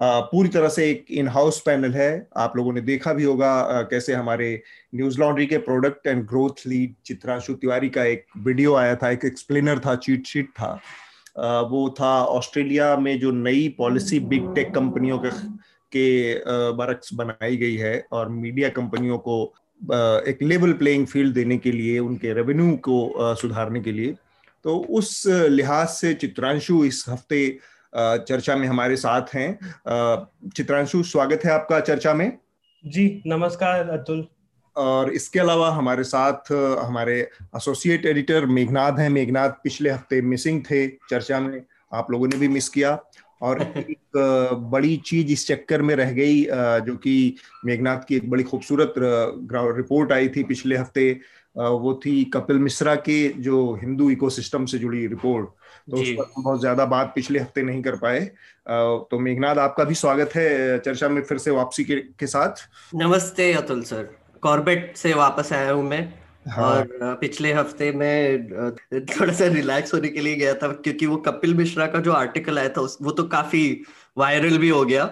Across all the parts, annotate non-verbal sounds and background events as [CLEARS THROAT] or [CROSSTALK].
पूरी तरह से एक इन हाउस पैनल है। आप लोगों ने देखा भी होगा कैसे हमारे न्यूज़ लॉन्ड्री के product and growth lead Chitranshu Tiwari का एक वीडियो आया था, एक एक्सप्लेनर था चीट शीट था। वो था ऑस्ट्रेलिया में जो नई पॉलिसी बिग टेक कंपनियों के के बरक्स बनाई गई है और मीडिया कंपनियों को एक लेवल प्लेइंग फ़ील्ड देने के लिए, उनके रेवेन्यू को सुधारने के लिए। तो उस लिहाज से चित्रांशु इस हफ़्ते चर्चा में हमारे साथ हैं। चित्रांशु स्वागत है आपका चर्चा में। जी नमस्कार अतुल। और इसके अलावा हमारे साथ हमारे एसोसिएट एडिटर मेघनाथ हैं। मेघनाथ पिछले हफ़्ते मिसिंग थे चर्चा में आप लोगों ने भी मिस किया। और [LAUGHS] एक बड़ी चीज़ इस चक्कर में रह गई जो कि मेघनाथ की एक बड़ी खूबसूरत रिपोर्ट आई थी पिछले हफ़्ते। वो थी कपिल मिश्रा के जो हिंदू इकोसिस्टम से जुड़ी रिपोर्ट तो उस पर हम बहुत ज़्यादा बात पिछले हफ़्ते नहीं कर पाए। तो मेघनाथ आपका भी स्वागत है चर्चा में फिर से वापसी के, के साथ। नमस्ते अतुल सर। कॉर्बेट से वापस आया हूँ मैं। हाँ। और पिछले हफ़्ते में थोड़ा सा रिलैक्स होने के लिए गया था क्योंकि वो कपिल मिश्रा का जो आर्टिकल आया था वो तो काफ़ी वायरल भी हो गया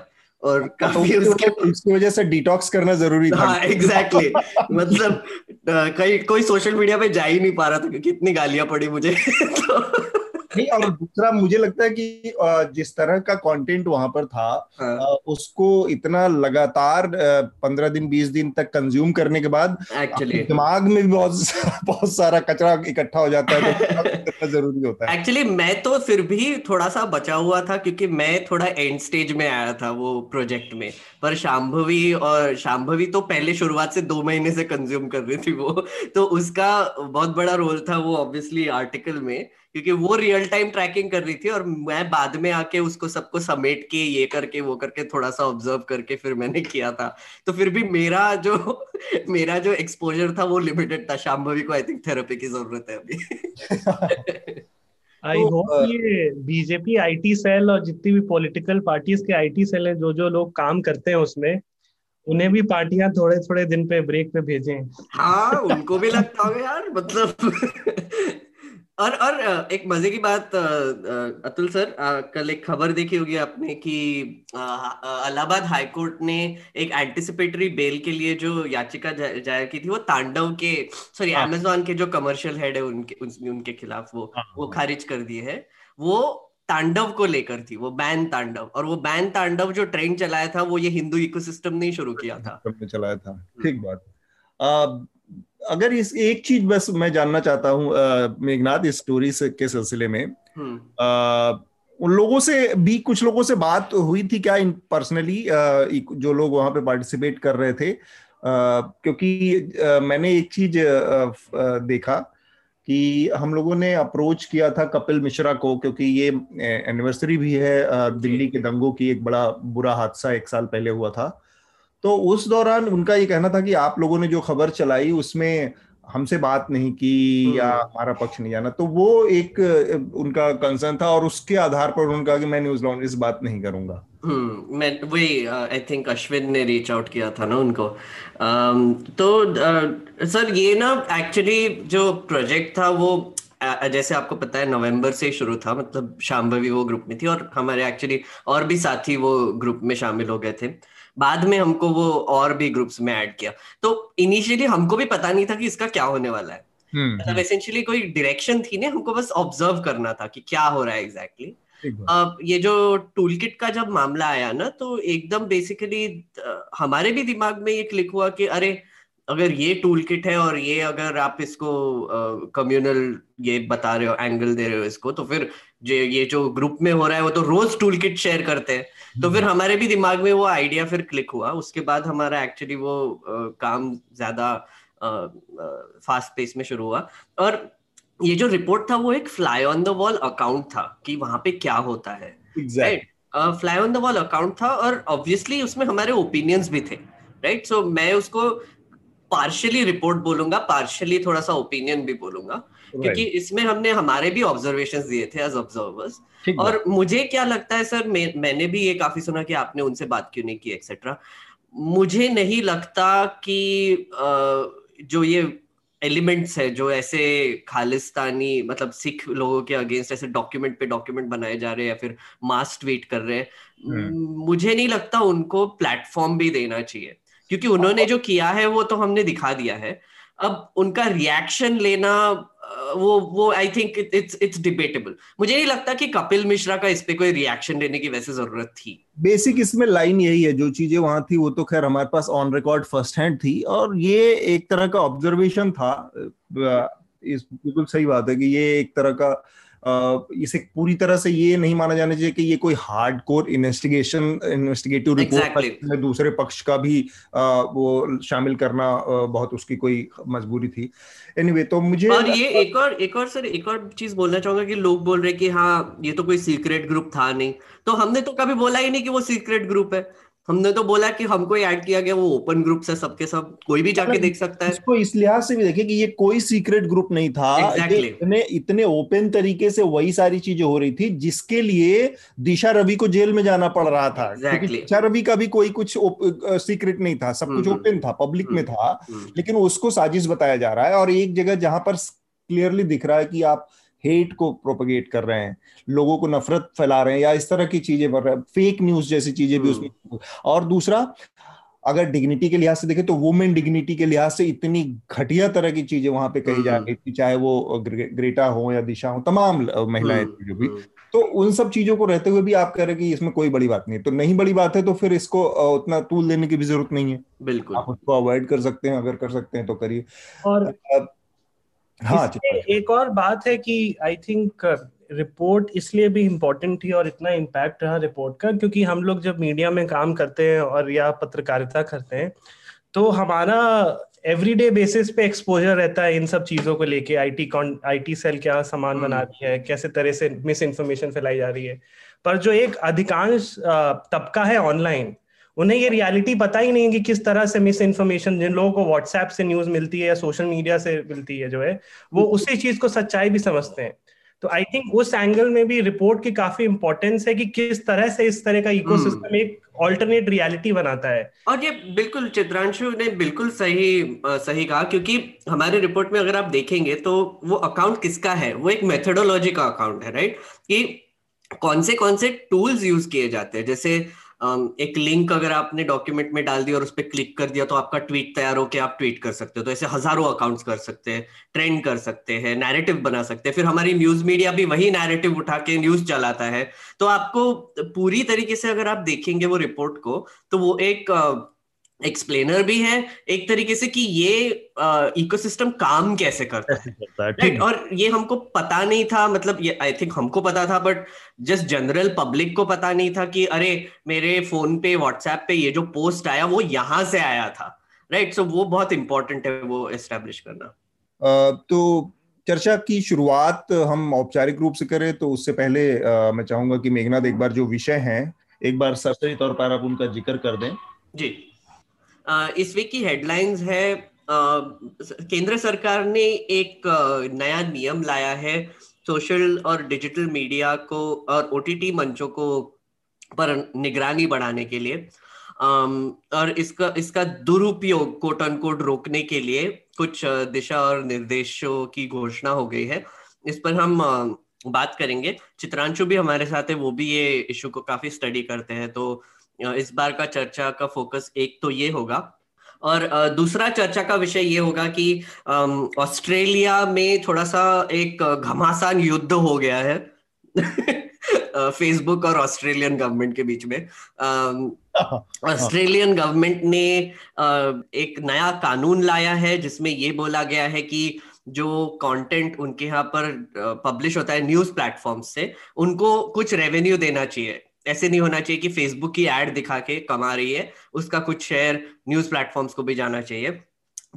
और काफ़ी तो उसके उसकी वजह से डिटॉक्स करना ज़रूरी था। हाँ एग्जैक्टली मतलब कहीं कोई सोशल मीडिया पे जा ही नहीं पा रहा था क्योंकि इतनी गालियाँ पड़ी मुझे। [LAUGHS] तो नहीं और दूसरा मुझे लगता है कि जिस तरह का कंटेंट वहाँ पर था हाँ. उसको इतना लगातार पंद्रह दिन बीस दिन तक कंज्यूम करने के बाद एक्चुअली दिमाग में भी बहुत बहुत सारा कचरा इकट्ठा हो जाता है तो ज़रूरी होता है। एक्चुअली मैं तो फिर भी थोड़ा सा बचा हुआ था क्योंकि मैं थोड़ा एंड स्टेज में आया था वो प्रोजेक्ट में। पर शाम्भवी और शाम्भवी तो पहले शुरुआत से दो महीने से कंज्यूम कर रही थी वो तो उसका बहुत बड़ा रोल था वो ऑब्वियसली आर्टिकल में। क्योंकि वो रियल टाइम ट्रैकिंग कर रही थी और मैं बाद में आके उसको सबको समेट के ये करके वो करके थोड़ा सा ऑब्ज़र्व करके फिर मैंने किया था। तो फिर भी मेरा जो मेरा जो एक्सपोजर था वो लिमिटेड था। शाम्भवी को आई थिंक थेरेपी की ज़रूरत है अभी। आई होप तो, ये बीजेपी आईटी सेल और जितनी भी पॉलिटिकल पार्टीज़ के आईटी सेल है जो जो लोग काम करते हैं उसमें उन्हें भी पार्टियाँ थोड़े थोड़े दिन पे ब्रेक पे भेजें। हाँ उनको भी लगता होगा यार मतलब और और एक मज़े की बात अतुल सर कल एक खबर देखी होगी आपने कि इलाहाबाद हाईकोर्ट ने एक एंटिसिपेटरी बेल के लिए जो याचिका ज़ाहिर की थी वो तांडव के सॉरी अमेजोन हाँ। के जो कमर्शियल हेड है उनके उन, उनके खिलाफ वो हाँ, वो। खारिज कर दिए है। वो तांडव को लेकर थी वो बैन तांडव। और वो बैन तांडव जो ट्रेंड चलाया था वो ये हिंदू इकोसिस्टम ने ही शुरू किया था। चलाया था। ठीक बात। अगर इस एक चीज़ बस मैं जानना चाहता हूँ मेघनाथ इस स्टोरी से के सिलसिले में हम्म। उन लोगों से भी कुछ लोगों से बात हुई थी क्या इन पर्सनली जो लोग वहाँ पे पार्टिसिपेट कर रहे थे? क्योंकि मैंने एक चीज़ देखा कि हम लोगों ने अप्रोच किया था कपिल मिश्रा को क्योंकि ये एनिवर्सरी भी है दिल्ली के दंगों की एक बड़ा बुरा हादसा एक साल पहले हुआ था। तो उस दौरान उनका ये कहना था कि आप लोगों ने जो खबर चलाई उसमें हमसे बात नहीं की या हम्म। हमारा पक्ष नहीं जाना। तो वो एक उनका कंसर्न था और उसके आधार पर उन्होंने कहा कि मैं न्यूज़ लॉन्ड्री से बात नहीं करूँगा। हम्म मैं वही आई थिंक अश्विन ने रीच आउट किया था ना उनको। um, तो सर uh, ये ना एक्चुअली जो प्रोजेक्ट था वो जैसे आपको पता है नवंबर से शुरू था मतलब शाम्भवी वो ग्रुप में थी और हमारे एक्चुअली और भी साथी वो ग्रुप में शामिल हो गए थे। बाद में हमको वो और भी ग्रुप्स में ऐड किया। तो इनिशियली हमको भी पता नहीं था कि इसका क्या होने वाला है। हम्म, मतलब एसेंशियली कोई डायरेक्शन थी ना हमको बस ऑब्ज़र्व करना था कि क्या हो रहा है एग्जैक्टली exactly. अब ये जो टूल किट का जब मामला आया ना तो एकदम बेसिकली हमारे भी दिमाग में ये क्लिक हुआ कि अरे अगर ये टूल किट है और ये अगर आप इसको कम्युनल ये बता रहे हो एंगल दे रहे हो इसको तो फिर जो ये जो ग्रुप में हो रहा है वो तो रोज टूल किट शेयर करते हैं। तो फिर हम्म। हमारे भी दिमाग में वो आइडिया फिर क्लिक हुआ। उसके बाद हमारा एक्चुअली वो आ, काम ज़्यादा फास्ट पेस में शुरू हुआ। और ये जो रिपोर्ट था वो एक fly on the wall account था कि वहाँ पे क्या होता है। Fly on the wall account था और ऑब्वियसली उसमें हमारे ओपिनियंस भी थे। Right right? सो so, मैं उसको पार्शियली रिपोर्ट बोलूँगा पार्शियली थोड़ा सा ओपिनियन भी बोलूँगा क्योंकि इसमें हमने हमारे भी ऑब्जर्वेशन दिए थे एज ऑब्जर्वर्स और मुझे क्या लगता है सर मैं, मैंने भी ये काफ़ी सुना कि आपने उनसे बात क्यों नहीं की एक्सेट्रा मुझे नहीं लगता कि जो ये एलिमेंट्स है जो ऐसे खालिस्तानी मतलब सिख लोगों के अगेंस्ट ऐसे डॉक्यूमेंट पे डॉक्यूमेंट बनाए जा रहे हैं या फिर मास ट्वीट कर रहे हैं हम्म। मुझे नहीं लगता उनको प्लेटफॉर्म भी देना चाहिए। क्योंकि उन्होंने जो किया है, वो तो हमने दिखा दिया है। अब उनका रिएक्शन लेना वो वो I think it's it's debatable मुझे नहीं लगता कि कपिल मिश्रा का इस पे कोई रिएक्शन लेने की वैसे ज़रूरत थी। बेसिक इसमें लाइन यही है, जो चीज़ें वहाँ थी, वो तो खैर हमारे पास ऑन रिकॉर्ड फ़र्स्ट हैंड थी। और ये एक तरह का ऑब्जर्वेशन था इस, बिल्कुल सही बात है कि ये एक तरह का इसे पूरी तरह से ये नहीं माना जाना चाहिए कि ये कोई hard core investigation investigative report में दूसरे पक्ष का भी वो शामिल करना बहुत उसकी कोई मजबूरी थी। एनीवे anyway, तो मुझे और ये एक और एक और सर एक और चीज़ बोलना चाहूँगा कि लोग बोल रहे कि हाँ ये तो कोई सीक्रेट ग्रुप था नहीं। तो हमने तो कभी बोला ही नहीं कि वो सीक्रेट ग्रुप है। हमने तो बोला कि हमको ऐड किया गया वो ओपन ग्रुप से सबके सब कोई भी जाके देख सकता है इसको इस लिहाज से भी देखिए कि ये कोई सीक्रेट ग्रुप नहीं था exactly. इतने इतने ओपन तरीके से वही सारी चीज़ें हो रही थी जिसके लिए दिशा रवि को जेल में जाना पड़ रहा था exactly. दिशा रवि का भी कोई कुछ सीक्रेट नहीं था सब कुछ ओपन था पब्लिक में था लेकिन उसको साजिश बताया जा रहा है और एक जगह जहाँ पर क्लियरली दिख रहा है कि आप हेट को प्रोपगेट कर रहे हैं लोगों को नफरत फैला रहे हैं या इस तरह की चीज़ें बढ़ रहे हैं फेक न्यूज़ जैसी चीज़ें भी उसमें और दूसरा अगर डिग्निटी के लिहाज से देखें तो वुमेन डिग्निटी के लिहाज से इतनी घटिया तरह की चीज़ें वहाँ पे कही जा रही थी चाहे वो ग्रेटा हो या दिशा हो तमाम महिलाएँ जो भी। तो उन सब चीज़ों को रहते हुए भी आप कह रहे हैं कि इसमें कोई बड़ी बात नहीं है। तो नहीं बड़ी बात है तो फिर इसको उतना तूल देने की भी ज़रूरत नहीं है। बिल्कुल। आप उसको अवॉइड कर सकते हैं अगर कर सकते हैं तो करिए। और हाँ एक और बात है कि आई थिंक रिपोर्ट इसलिए भी इम्पोर्टेंट थी और इतना इम्पैक्ट रहा रिपोर्ट का क्योंकि हम लोग जब मीडिया में काम करते हैं और या पत्रकारिता करते हैं तो हमारा एवरीडे बेसिस पे एक्सपोजर रहता है इन सब चीज़ों को लेके। आईटी आईटी सेल क्या सामान हम्म। बना रही है कैसे तरह से मिस इन्फॉर्मेशन फैलाई जा रही है। पर जो एक अधिकांश तबका है ऑनलाइन उन्हें ये रियलिटी पता ही नहीं है कि किस तरह से मिस इन्फॉर्मेशन जिन लोगों को व्हाट्सएप से न्यूज़ मिलती है या सोशल मीडिया से मिलती है जो है वो। उसी चीज़ को सच्चाई भी समझते हैं तो आई थिंक उस एंगल में भी रिपोर्ट की काफ़ी इंपॉर्टेंस है कि किस तरह से इस तरह का इकोसिस्टम हम्म। एक ऑल्टरनेट रियलिटी बनाता है और ये बिल्कुल चित्रांशु ने बिल्कुल सही सही कहा क्योंकि हमारे रिपोर्ट में अगर आप देखेंगे तो वो अकाउंट किसका है वो एक मेथोडोलॉजी का अकाउंट है राइट कि कौन से कौन से टूल्स यूज़ किए जाते हैं जैसे एक लिंक अगर आपने डॉक्यूमेंट में डाल दिया और उस पर क्लिक कर दिया तो आपका ट्वीट तैयार होकर आप ट्वीट कर सकते हो। तो ऐसे हज़ारों अकाउंट्स कर सकते हैं ट्रेंड कर सकते हैं नैरेटिव बना सकते हैं। फिर हमारी न्यूज़ मीडिया भी वही नैरेटिव उठा के न्यूज़ चलाता है। तो आपको पूरी तरीके से अगर आप देखेंगे वो रिपोर्ट को तो वो एक एक्सप्लेनर भी है एक तरीके से कि ये इकोसिस्टम काम कैसे करता है। राइट और ये हमको पता नहीं था मतलब ये आई थिंक हमको पता था बट जस्ट जनरल पब्लिक को पता नहीं था कि अरे मेरे फ़ोन पे व्हाट्सएप पे ये जो पोस्ट आया वो यहाँ से आया था। Right right? सो so, वो बहुत इंपॉर्टेंट है वो एस्टेब्लिश करना। तो चर्चा की शुरुआत हम औपचारिक रूप से करें तो उससे पहले मैं चाहूँगा कि मेघनाथ एक बार जो विषय है एक बार सरसरी तौर पर आप उनका ज़िक्र कर दें। जी। इस वीक की हेडलाइंस है केंद्र सरकार ने एक नया नियम लाया है सोशल और डिजिटल मीडिया को और ओटीटी मंचों को पर निगरानी बढ़ाने के लिए। और इसका इसका दुरुपयोग कोट अनकोट रोकने के लिए कुछ दिशा और निर्देशों की घोषणा हो गई है। इस पर हम बात करेंगे। चित्रांशु भी हमारे साथ है, वो भी ये इशू को काफ़ी स्टडी करते हैं तो इस बार का चर्चा का फोकस एक तो ये होगा। और दूसरा चर्चा का विषय ये होगा कि ऑस्ट्रेलिया में थोड़ा सा एक घमासान युद्ध हो गया है। [LAUGHS] फेसबुक और ऑस्ट्रेलियन गवर्नमेंट के बीच में। ऑस्ट्रेलियन गवर्नमेंट ने एक नया कानून लाया है जिसमें ये बोला गया है कि जो कंटेंट उनके यहाँ पर पब्लिश होता है न्यूज़ प्लेटफॉर्म से उनको कुछ रेवेन्यू देना चाहिए। ऐसे नहीं होना चाहिए कि फेसबुक की एड दिखा के कमा रही है। उसका कुछ शेयर न्यूज़ प्लेटफॉर्म्स को भी जाना चाहिए।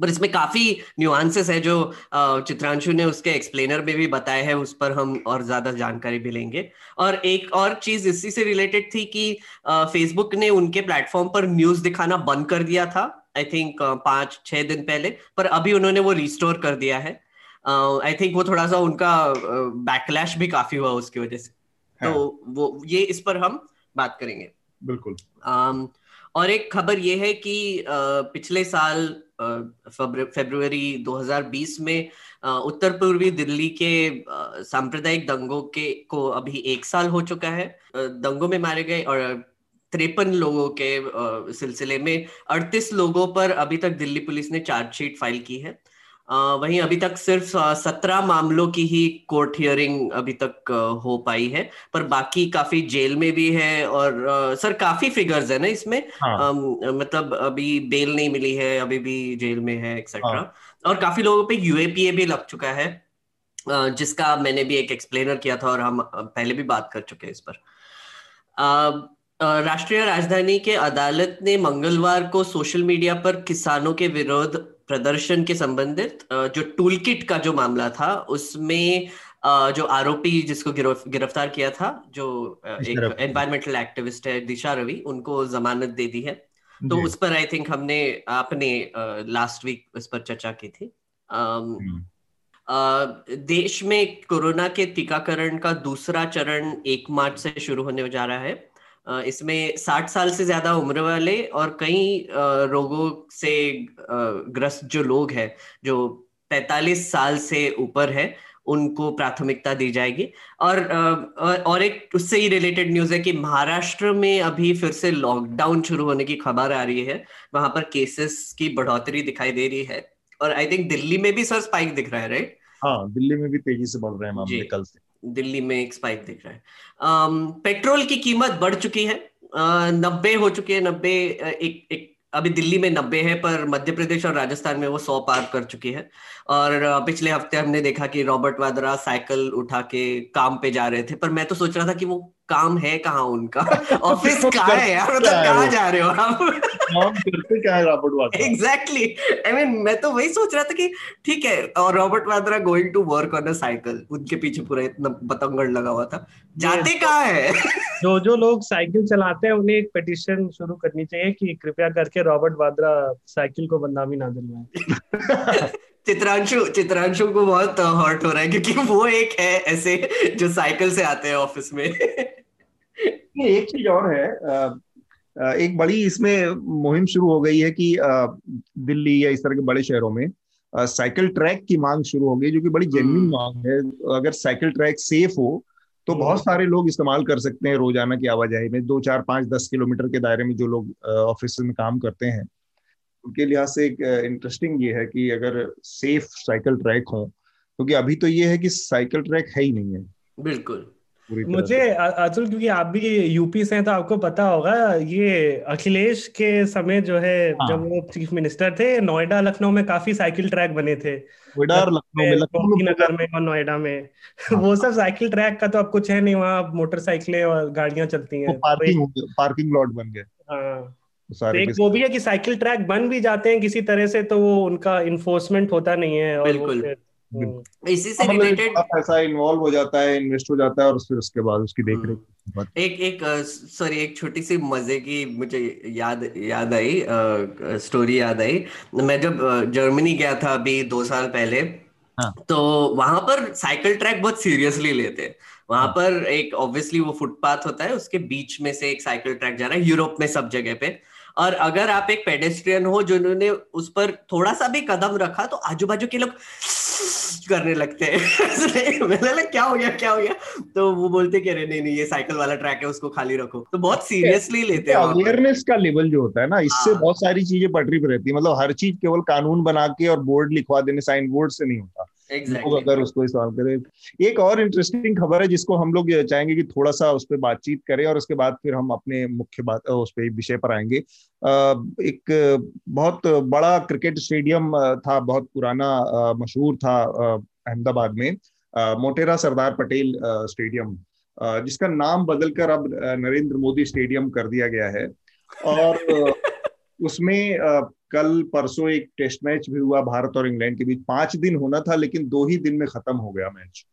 पर इसमें काफ़ी न्यूआंसेस है जो चित्रांशु ने उसके एक्सप्लेनर में भी बताया है, उस पर हम और ज़्यादा जानकारी भी लेंगे। और एक और चीज़ इसी से रिलेटेड थी कि फेसबुक ने उनके प्लेटफॉर्म पर न्यूज़ दिखाना बंद कर दिया था आई थिंक पाँच, छह दिन पहले। पर अभी उन्होंने वो रिस्टोर कर दिया है। आई थिंक वो थोड़ा सा उनका बैकलैश भी काफ़ी हुआ उसकी वजह से। तो वो ये इस पर हम बात करेंगे। बिल्कुल। um, और एक खबर ये है कि uh, पिछले साल फरवरी 2020 में उत्तर पूर्वी दिल्ली के सांप्रदायिक दंगों के को अभी एक साल हो चुका है। दंगों में मारे गए और तिरपन लोगों के सिलसिले में अड़तीस लोगों पर अभी तक दिल्ली पुलिस ने चार्जशीट फ़ाइल की है। वहीं अभी तक सिर्फ़ सत्रह मामलों की ही कोर्ट हियरिंग अभी तक हो पाई है पर बाकी काफ़ी जेल में भी है और सर काफ़ी फिगर्स है ना इसमें हाँ. मतलब अभी बेल नहीं मिली है अभी भी जेल में है एक्सेट्रा हाँ. और काफ़ी लोगों पे यूएपीए भी लग चुका है जिसका मैंने भी एक एक्सप्लेनर किया था और हम पहले भी बात कर चुके हैं इस पर राष्ट्रीय राजधानी के अदालत ने मंगलवार को सोशल मीडिया पर किसानों के विरोध प्रदर्शन के संबंधित जो टूल किट का जो मामला था उसमें जो आरोपी जिसको गिरफ़्तार किया था जो एक एनवायरमेंट एक्टिविस्ट है दिशा रवि उनको जमानत दे दी है। तो उस पर आई थिंक हमने आपने लास्ट वीक उस पर चर्चा की थी। हम्म। देश में कोरोना के टीकाकरण का दूसरा चरण एक मार्च से शुरू होने जा रहा है। इसमें 60 साल से ज़्यादा उम्र वाले और कई रोगों से ग्रस्त जो लोग हैं जो 45 साल से ऊपर है उनको प्राथमिकता दी जाएगी। और और एक उससे ही रिलेटेड न्यूज़ है कि महाराष्ट्र में अभी फिर से लॉकडाउन शुरू होने की खबर आ रही है। वहाँ पर केसेस की बढ़ोतरी दिखाई दे रही है। और आई थिंक दिल्ली में भी सर स्पाइक दिख रहा है राइट हाँ दिल्ली में भी तेज़ी से बढ़ रहे हैं मामले कल से। दिल्ली में एक स्पाइक दिख रहा है। पेट्रोल की कीमत बढ़ चुकी है। नब्बे हो चुकी है, नब्बे एक एक अभी दिल्ली में नब्बे है पर मध्य प्रदेश और राजस्थान में वो सौ पार कर चुकी है। और पिछले हफ़्ते हमने देखा कि रॉबर्ट वाद्रा साइकिल उठा के काम पे जा रहे थे पर मैं तो सोच रहा था कि वो काम है कहाँ उनका? [LAUGHS] [LAUGHS] ऑफ़िस कहाँ है यार? मतलब कहाँ जा रहे हो आप? [LAUGHS] काम करते क्या है Robert Vadra exactly I mean मैं तो वही सोच रहा था कि ठीक है और Robert Vadra going to work on a cycle उनके पीछे पूरा इतना पतंगड़ लगा हुआ था। जाते कहाँ है? जो जो लोग साइकिल चलाते हैं उन्हें एक पिटिशन शुरू करनी चाहिए कि कृपया करके रॉबर्ट वाद्रा साइकिल को बदनामी ना दिलवाए। [LAUGHS] चित्रांशु चित्रांशु को बहुत हर्ट हो रहा है क्योंकि वो एक है ऐसे जो साइकिल से आते हैं ऑफ़िस में। एक चीज़ और है एक बड़ी इसमें मुहिम शुरू हो गई है कि दिल्ली या इस तरह के बड़े शहरों में साइकिल ट्रैक की मांग शुरू हो गई जो कि बड़ी जेन्युइन हम्म। मांग है। अगर साइकिल ट्रैक सेफ़ हो तो बहुत हम्म। सारे लोग इस्तेमाल कर सकते हैं रोज़ाना की आवाजाही में। दो चार पाँच दस किलोमीटर के दायरे में जो लोग ऑफ़िस में काम करते हैं उनके लिहाज से एक इंटरेस्टिंग ये है कि अगर सेफ़ साइकिल ट्रैक हो क्योंकि तो अभी तो ये है कि साइकिल ट्रैक है ही नहीं है। बिल्कुल। मुझे अतुल क्योंकि आप भी यूपी से हैं तो आपको पता होगा ये अखिलेश के समय जो है हाँ। जब वो चीफ मिनिस्टर थे नोएडा लखनऊ में काफ़ी साइकिल ट्रैक बने थे नोएडा लखनऊ में नगर में और नोएडा में हाँ। वो सब साइकिल ट्रैक का तो अब कुछ है नहीं वहाँ मोटरसाइकिलें और गाड़ियाँ चलती हैं पार्किंग पार्किंग लॉट बन गए हाँ तो एक वो भी है कि साइकिल ट्रैक बन भी जाते हैं किसी तरह से तो वो उनका इन्फोर्समेंट होता नहीं है और बिल्कुल। इसी से रिलेटेड पैसा इन्वॉल्व हो जाता है इन्वेस्ट हो जाता है और फिर उसके बाद उसकी देख रेख हम्म। एक एक सॉरी एक छोटी सी मज़े की मुझे याद याद आई स्टोरी याद आई मैं जब जर्मनी गया था अभी दो साल पहले हाँ. तो वहाँ पर साइकिल ट्रैक बहुत सीरियसली लेते हैं वहाँ हाँ. पर एक ऑब्वियसली वो फुटपाथ होता है उसके बीच में से एक साइकिल ट्रैक जा रहा है यूरोप में सब जगह पे और अगर आप एक पेडेस्ट्रियन हो जिन्होंने उस पर थोड़ा सा भी कदम रखा तो आजू बाजू के लोग [SNIFFS] करने लगते हैं। [LAUGHS] मैंने लगा क्या हो गया क्या हो गया? तो वो बोलते कि अरे नहीं नहीं ये साइकिल वाला ट्रैक है उसको खाली रखो। तो बहुत सीरियसली लेते हैं अवेयरनेस का लेवल जो होता है ना इससे हाँ। बहुत सारी चीज़ें पटरी पर रहती है। मतलब हर चीज़ केवल कानून बना के और बोर्ड लिखवा देने साइन बोर्ड से नहीं होता। Exactly. लोग अगर उसको इस्तेमाल करें। एक और इंटरेस्टिंग खबर है जिसको हम लोग चाहेंगे कि थोड़ा सा उस पर बातचीत करें और उसके बाद फिर हम अपने मुख्य बात उस पर विषय पर आएँगे। एक बहुत बड़ा क्रिकेट स्टेडियम था बहुत पुराना मशहूर था अहमदाबाद में मोटेरा सरदार पटेल स्टेडियम जिसका नाम बदलकर अब नरेंद्र मोदी स्टेडियम कर दिया गया है। और [LAUGHS] उसमें कल परसों एक टेस्ट मैच भी हुआ भारत और इंग्लैंड के बीच। पाँच दिन होना था लेकिन दो ही दिन में खत्म हो गया मैच।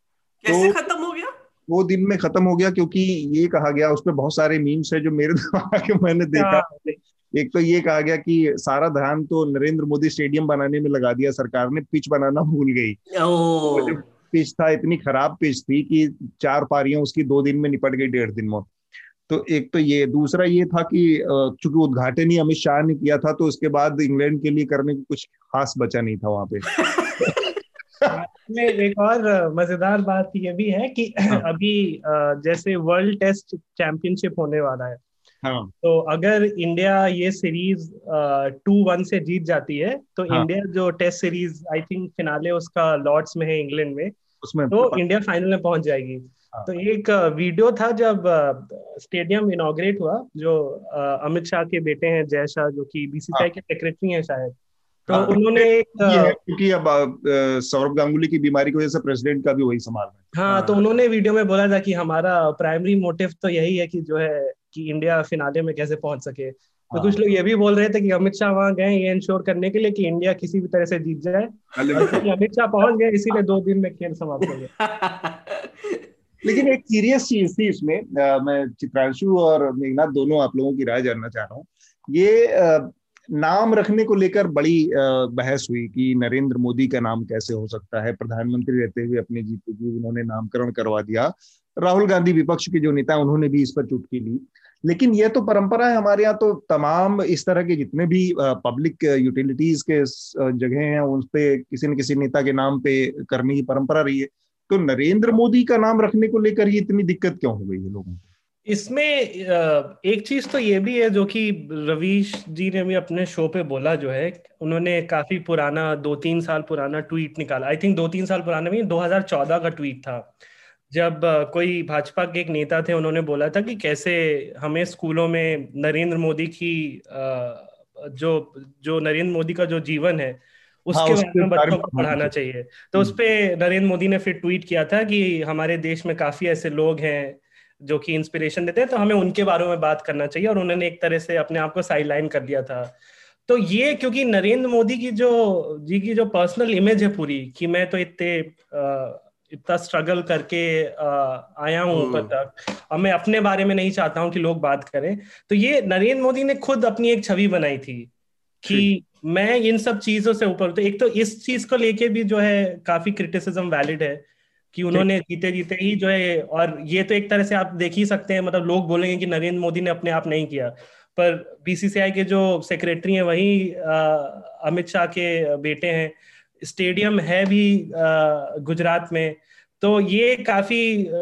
कैसे तो, खत्म हो गया? दो दिन में खत्म हो गया क्योंकि ये कहा गया उसमें बहुत सारे मीम्स है जो मेरे [LAUGHS] दिमाग में मैंने देखा हाँ। एक तो ये कहा गया कि सारा ध्यान तो नरेंद्र मोदी स्टेडियम बनाने में लगा दिया सरकार ने पिच बनाना भूल गई। पिच था इतनी खराब पिच थी कि चार पारियाँ उसकी दो दिन में निपट गई डेढ़ दिन में। तो एक तो ये दूसरा ये था कि चूँकि उद्घाटन ही अमित शाह ने किया था तो उसके बाद इंग्लैंड के लिए करने को कुछ खास बचा नहीं था वहाँ पे [LAUGHS] में एक और मज़ेदार बात ये भी है कि हाँ. [CLEARS THROAT] अभी जैसे वर्ल्ड टेस्ट चैंपियनशिप होने वाला है हाँ. तो अगर इंडिया ये सीरीज़ टू वन से जीत जाती है तो हाँ. इंडिया जो test series I think finale उसका लॉर्ड्स में है इंग्लैंड में उसमें तो इंडिया फाइनल में पहुँच जाएगी. तो एक वीडियो था जब स्टेडियम इनोग्रेट हुआ जो अमित शाह के बेटे हैं जय शाह जो कि बीसीसीआई हाँ. के सेक्रेटरी हैं शायद। तो हाँ, उन्होंने एक क्योंकि अब सौरभ गांगुली की बीमारी की वजह से प्रेसिडेंट का भी वही संभाल रहे हाँ, हाँ तो उन्होंने वीडियो में बोला था कि हमारा प्राइमरी मोटिव तो यही है कि जो है कि इंडिया फिनाले में कैसे पहुँच सके। तो हाँ। कुछ लोग ये भी बोल रहे थे कि अमित शाह वहाँ गए ये इंश्योर करने के लिए कि इंडिया किसी भी तरह से जीत जाए। अमित शाह पहुँच गए इसीलिए दो दिन में खेल समाप्त हो गया। [LAUGHS] लेकिन एक सीरियस चीज़ थी इसमें आ, मैं चित्रांशु और मेघनाथ दोनों आप लोगों की राय जानना चाह रहा हूँ। ये आ, नाम रखने को लेकर बड़ी बहस हुई कि नरेंद्र मोदी का नाम कैसे हो सकता है? प्रधानमंत्री रहते हुए अपने जीते जी उन्होंने नामकरण करवा दिया। राहुल गांधी विपक्ष के जो नेता उन्होंने भी इस पर चुटकी ली। लेकिन यह तो परंपरा है हमारे यहाँ तो तमाम इस तरह के जितने भी पब्लिक यूटिलिटीज के जगह हैं उन पे किसी न किसी नेता के नाम पे करने की परंपरा रही है। तो नरेंद्र मोदी का नाम रखने को लेकर ये इतनी दिक्कत क्यों हो गई है लोगों को? इसमें एक चीज़ तो ये भी है जो कि रवीश जी ने भी अपने शो पे बोला जो है, उन्होंने काफ़ी पुराना दो तीन साल पुराना ट्वीट निकाला। आई थिंक दो तीन साल पुराना भी 2014 का ट्वीट था। जब कोई भाजपा के एक नेता थे, उन्होंने बोला था कि कैसे हमें स्कूलों में नरेंद्र मोदी की जो जो नरेंद्र मोदी का जो जीवन है उसके हाँ, बारे में बच्चों को पढ़ाना चाहिए। तो उस पर नरेंद्र मोदी ने फिर ट्वीट किया था कि हमारे देश में काफ़ी ऐसे लोग हैं जो कि इंस्पिरेशन देते हैं तो हमें उनके बारे में बात करना चाहिए और उन्होंने एक तरह से अपने आप को साइडलाइन कर दिया था। तो ये क्योंकि नरेंद्र मोदी की जो जी की जो पर्सनल इमेज है पूरी कि मैं तो इतने इतना स्ट्रगल करके आया हूँ ऊपर हम्म। तक और मैं अपने बारे में नहीं चाहता हूँ कि लोग बात करें। तो ये नरेंद्र मोदी ने खुद अपनी एक छवि बनाई थी कि मैं इन सब चीज़ों से ऊपर तो एक तो इस चीज़ को लेके भी जो है काफ़ी क्रिटिसिज्म वैलिड है कि उन्होंने जीते जीते ही जो है और ये तो एक तरह से आप देख ही सकते हैं मतलब लोग बोलेंगे कि नरेंद्र मोदी ने अपने आप नहीं किया। पर बीसीसीआई के जो सेक्रेटरी हैं वही अमित शाह के बेटे हैं। स्टेडियम है भी गुजरात में। तो ये काफ़ी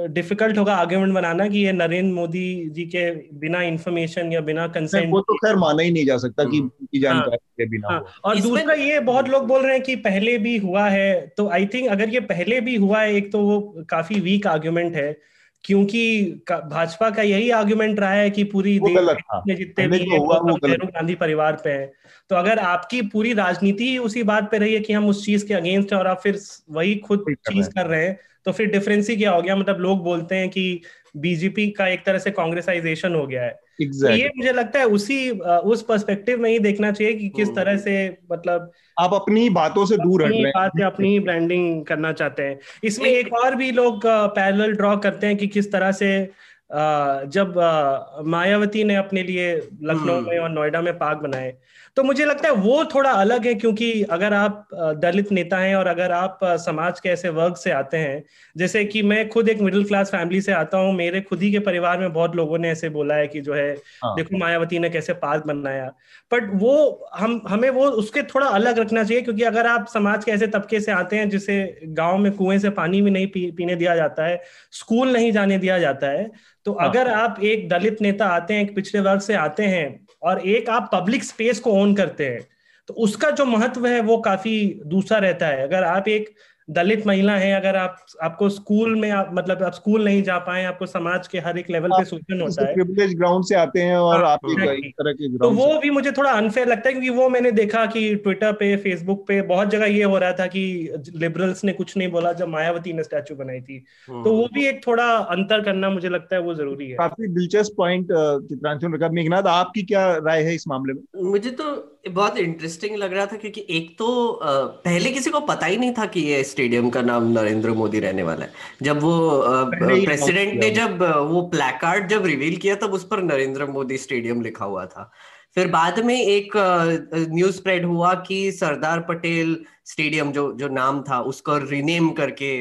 डिफ़िकल्ट होगा आर्ग्यूमेंट बनाना कि ये नरेंद्र मोदी जी के बिना इंफॉर्मेशन या बिना कंसेंट वो तो खैर माना ही नहीं जा सकता कि हम्म। की जानकारी हाँ, के बिना हाँ, और दूसरा ये बहुत लोग बोल रहे हैं कि पहले भी हुआ है तो आई थिंक अगर ये पहले भी हुआ है एक तो वो काफ़ी वीक आर्ग्यूमेंट है क्योंकि भाजपा का यही आर्ग्यूमेंट रहा है कि पूरी देश में जितने भी नेहरू गांधी परिवार पे है तो अगर आपकी पूरी राजनीति ही उसी बात पे रही है कि हम उस चीज़ के अगेंस्ट है और आप फिर वही खुद चीज़ कर रहे हैं तो फिर डिफरेंस ही क्या हो गया मतलब लोग बोलते हैं कि बीजेपी का एक तरह से कांग्रेसाइजेशन हो गया है exactly. तो ये मुझे लगता है उसी उस पर्सपेक्टिव में ही देखना चाहिए कि किस तरह hmm. से मतलब आप अपनी बातों से दूर हट रहे हैं अपनी [LAUGHS] ब्रांडिंग करना चाहते हैं इसमें एक और भी लोग पैरेलल ड्रॉ करते हैं कि किस तरह से जब मायावती ने अपने लिए लखनऊ hmm. में और नोएडा में पार्क बनाए तो मुझे लगता है वो थोड़ा अलग है क्योंकि अगर आप दलित नेता हैं और अगर आप समाज के ऐसे वर्ग से आते हैं जैसे कि मैं खुद एक मिडिल क्लास फैमिली से आता हूँ मेरे खुद ही के परिवार में बहुत लोगों ने ऐसे बोला है कि जो है हाँ। देखो मायावती ने कैसे पार्क बनाया बट वो हम हमें वो उसके थोड़ा अलग रखना चाहिए क्योंकि अगर आप समाज के ऐसे तबके से आते हैं जिसे गाँव में कुएँ से पानी भी नहीं पी, पीने दिया जाता है स्कूल नहीं जाने दिया जाता है तो हाँ। अगर आप एक दलित नेता आते हैं एक पिछड़े वर्ग से आते हैं और एक आप पब्लिक स्पेस को ओन करते हैं तो उसका जो महत्व है वो काफ़ी दूसरा रहता है। अगर आप एक दलित महिला है अगर आप आपको स्कूल में आप मतलब आप स्कूल नहीं जा पाए आपको समाज के हर एक लेवल पे शोषण होता है। प्रिविलेज ग्राउंड से आते हैं और हाँ, आप एक तरह के तो वो भी मुझे थोड़ा अनफेयर लगता है क्योंकि वो मैंने देखा कि ट्विटर पे फेसबुक पे बहुत जगह ये हो रहा था कि लिबरल्स ने कुछ नहीं बोला जब मायावती ने स्टैचू बनाई थी। हम्म। तो वो भी एक थोड़ा अंतर करना मुझे लगता है वो ज़रूरी है। काफ़ी दिलचस्प पॉइंट चित्रांशु मेघनाथ आपकी क्या राय है इस मामले में? मुझे तो बहुत इंटरेस्टिंग लग रहा था क्योंकि एक तो पहले किसी को पता ही नहीं था कि ये स्टेडियम का नाम नरेंद्र मोदी रहने वाला है। जब वो प्रेसिडेंट ने जब वो प्लेकार्ड जब रिवील किया तब उस पर नरेंद्र मोदी स्टेडियम लिखा हुआ था। फिर बाद में एक न्यूज़ स्प्रेड हुआ कि सरदार पटेल स्टेडियम जो जो नाम था उसको रिनेम करके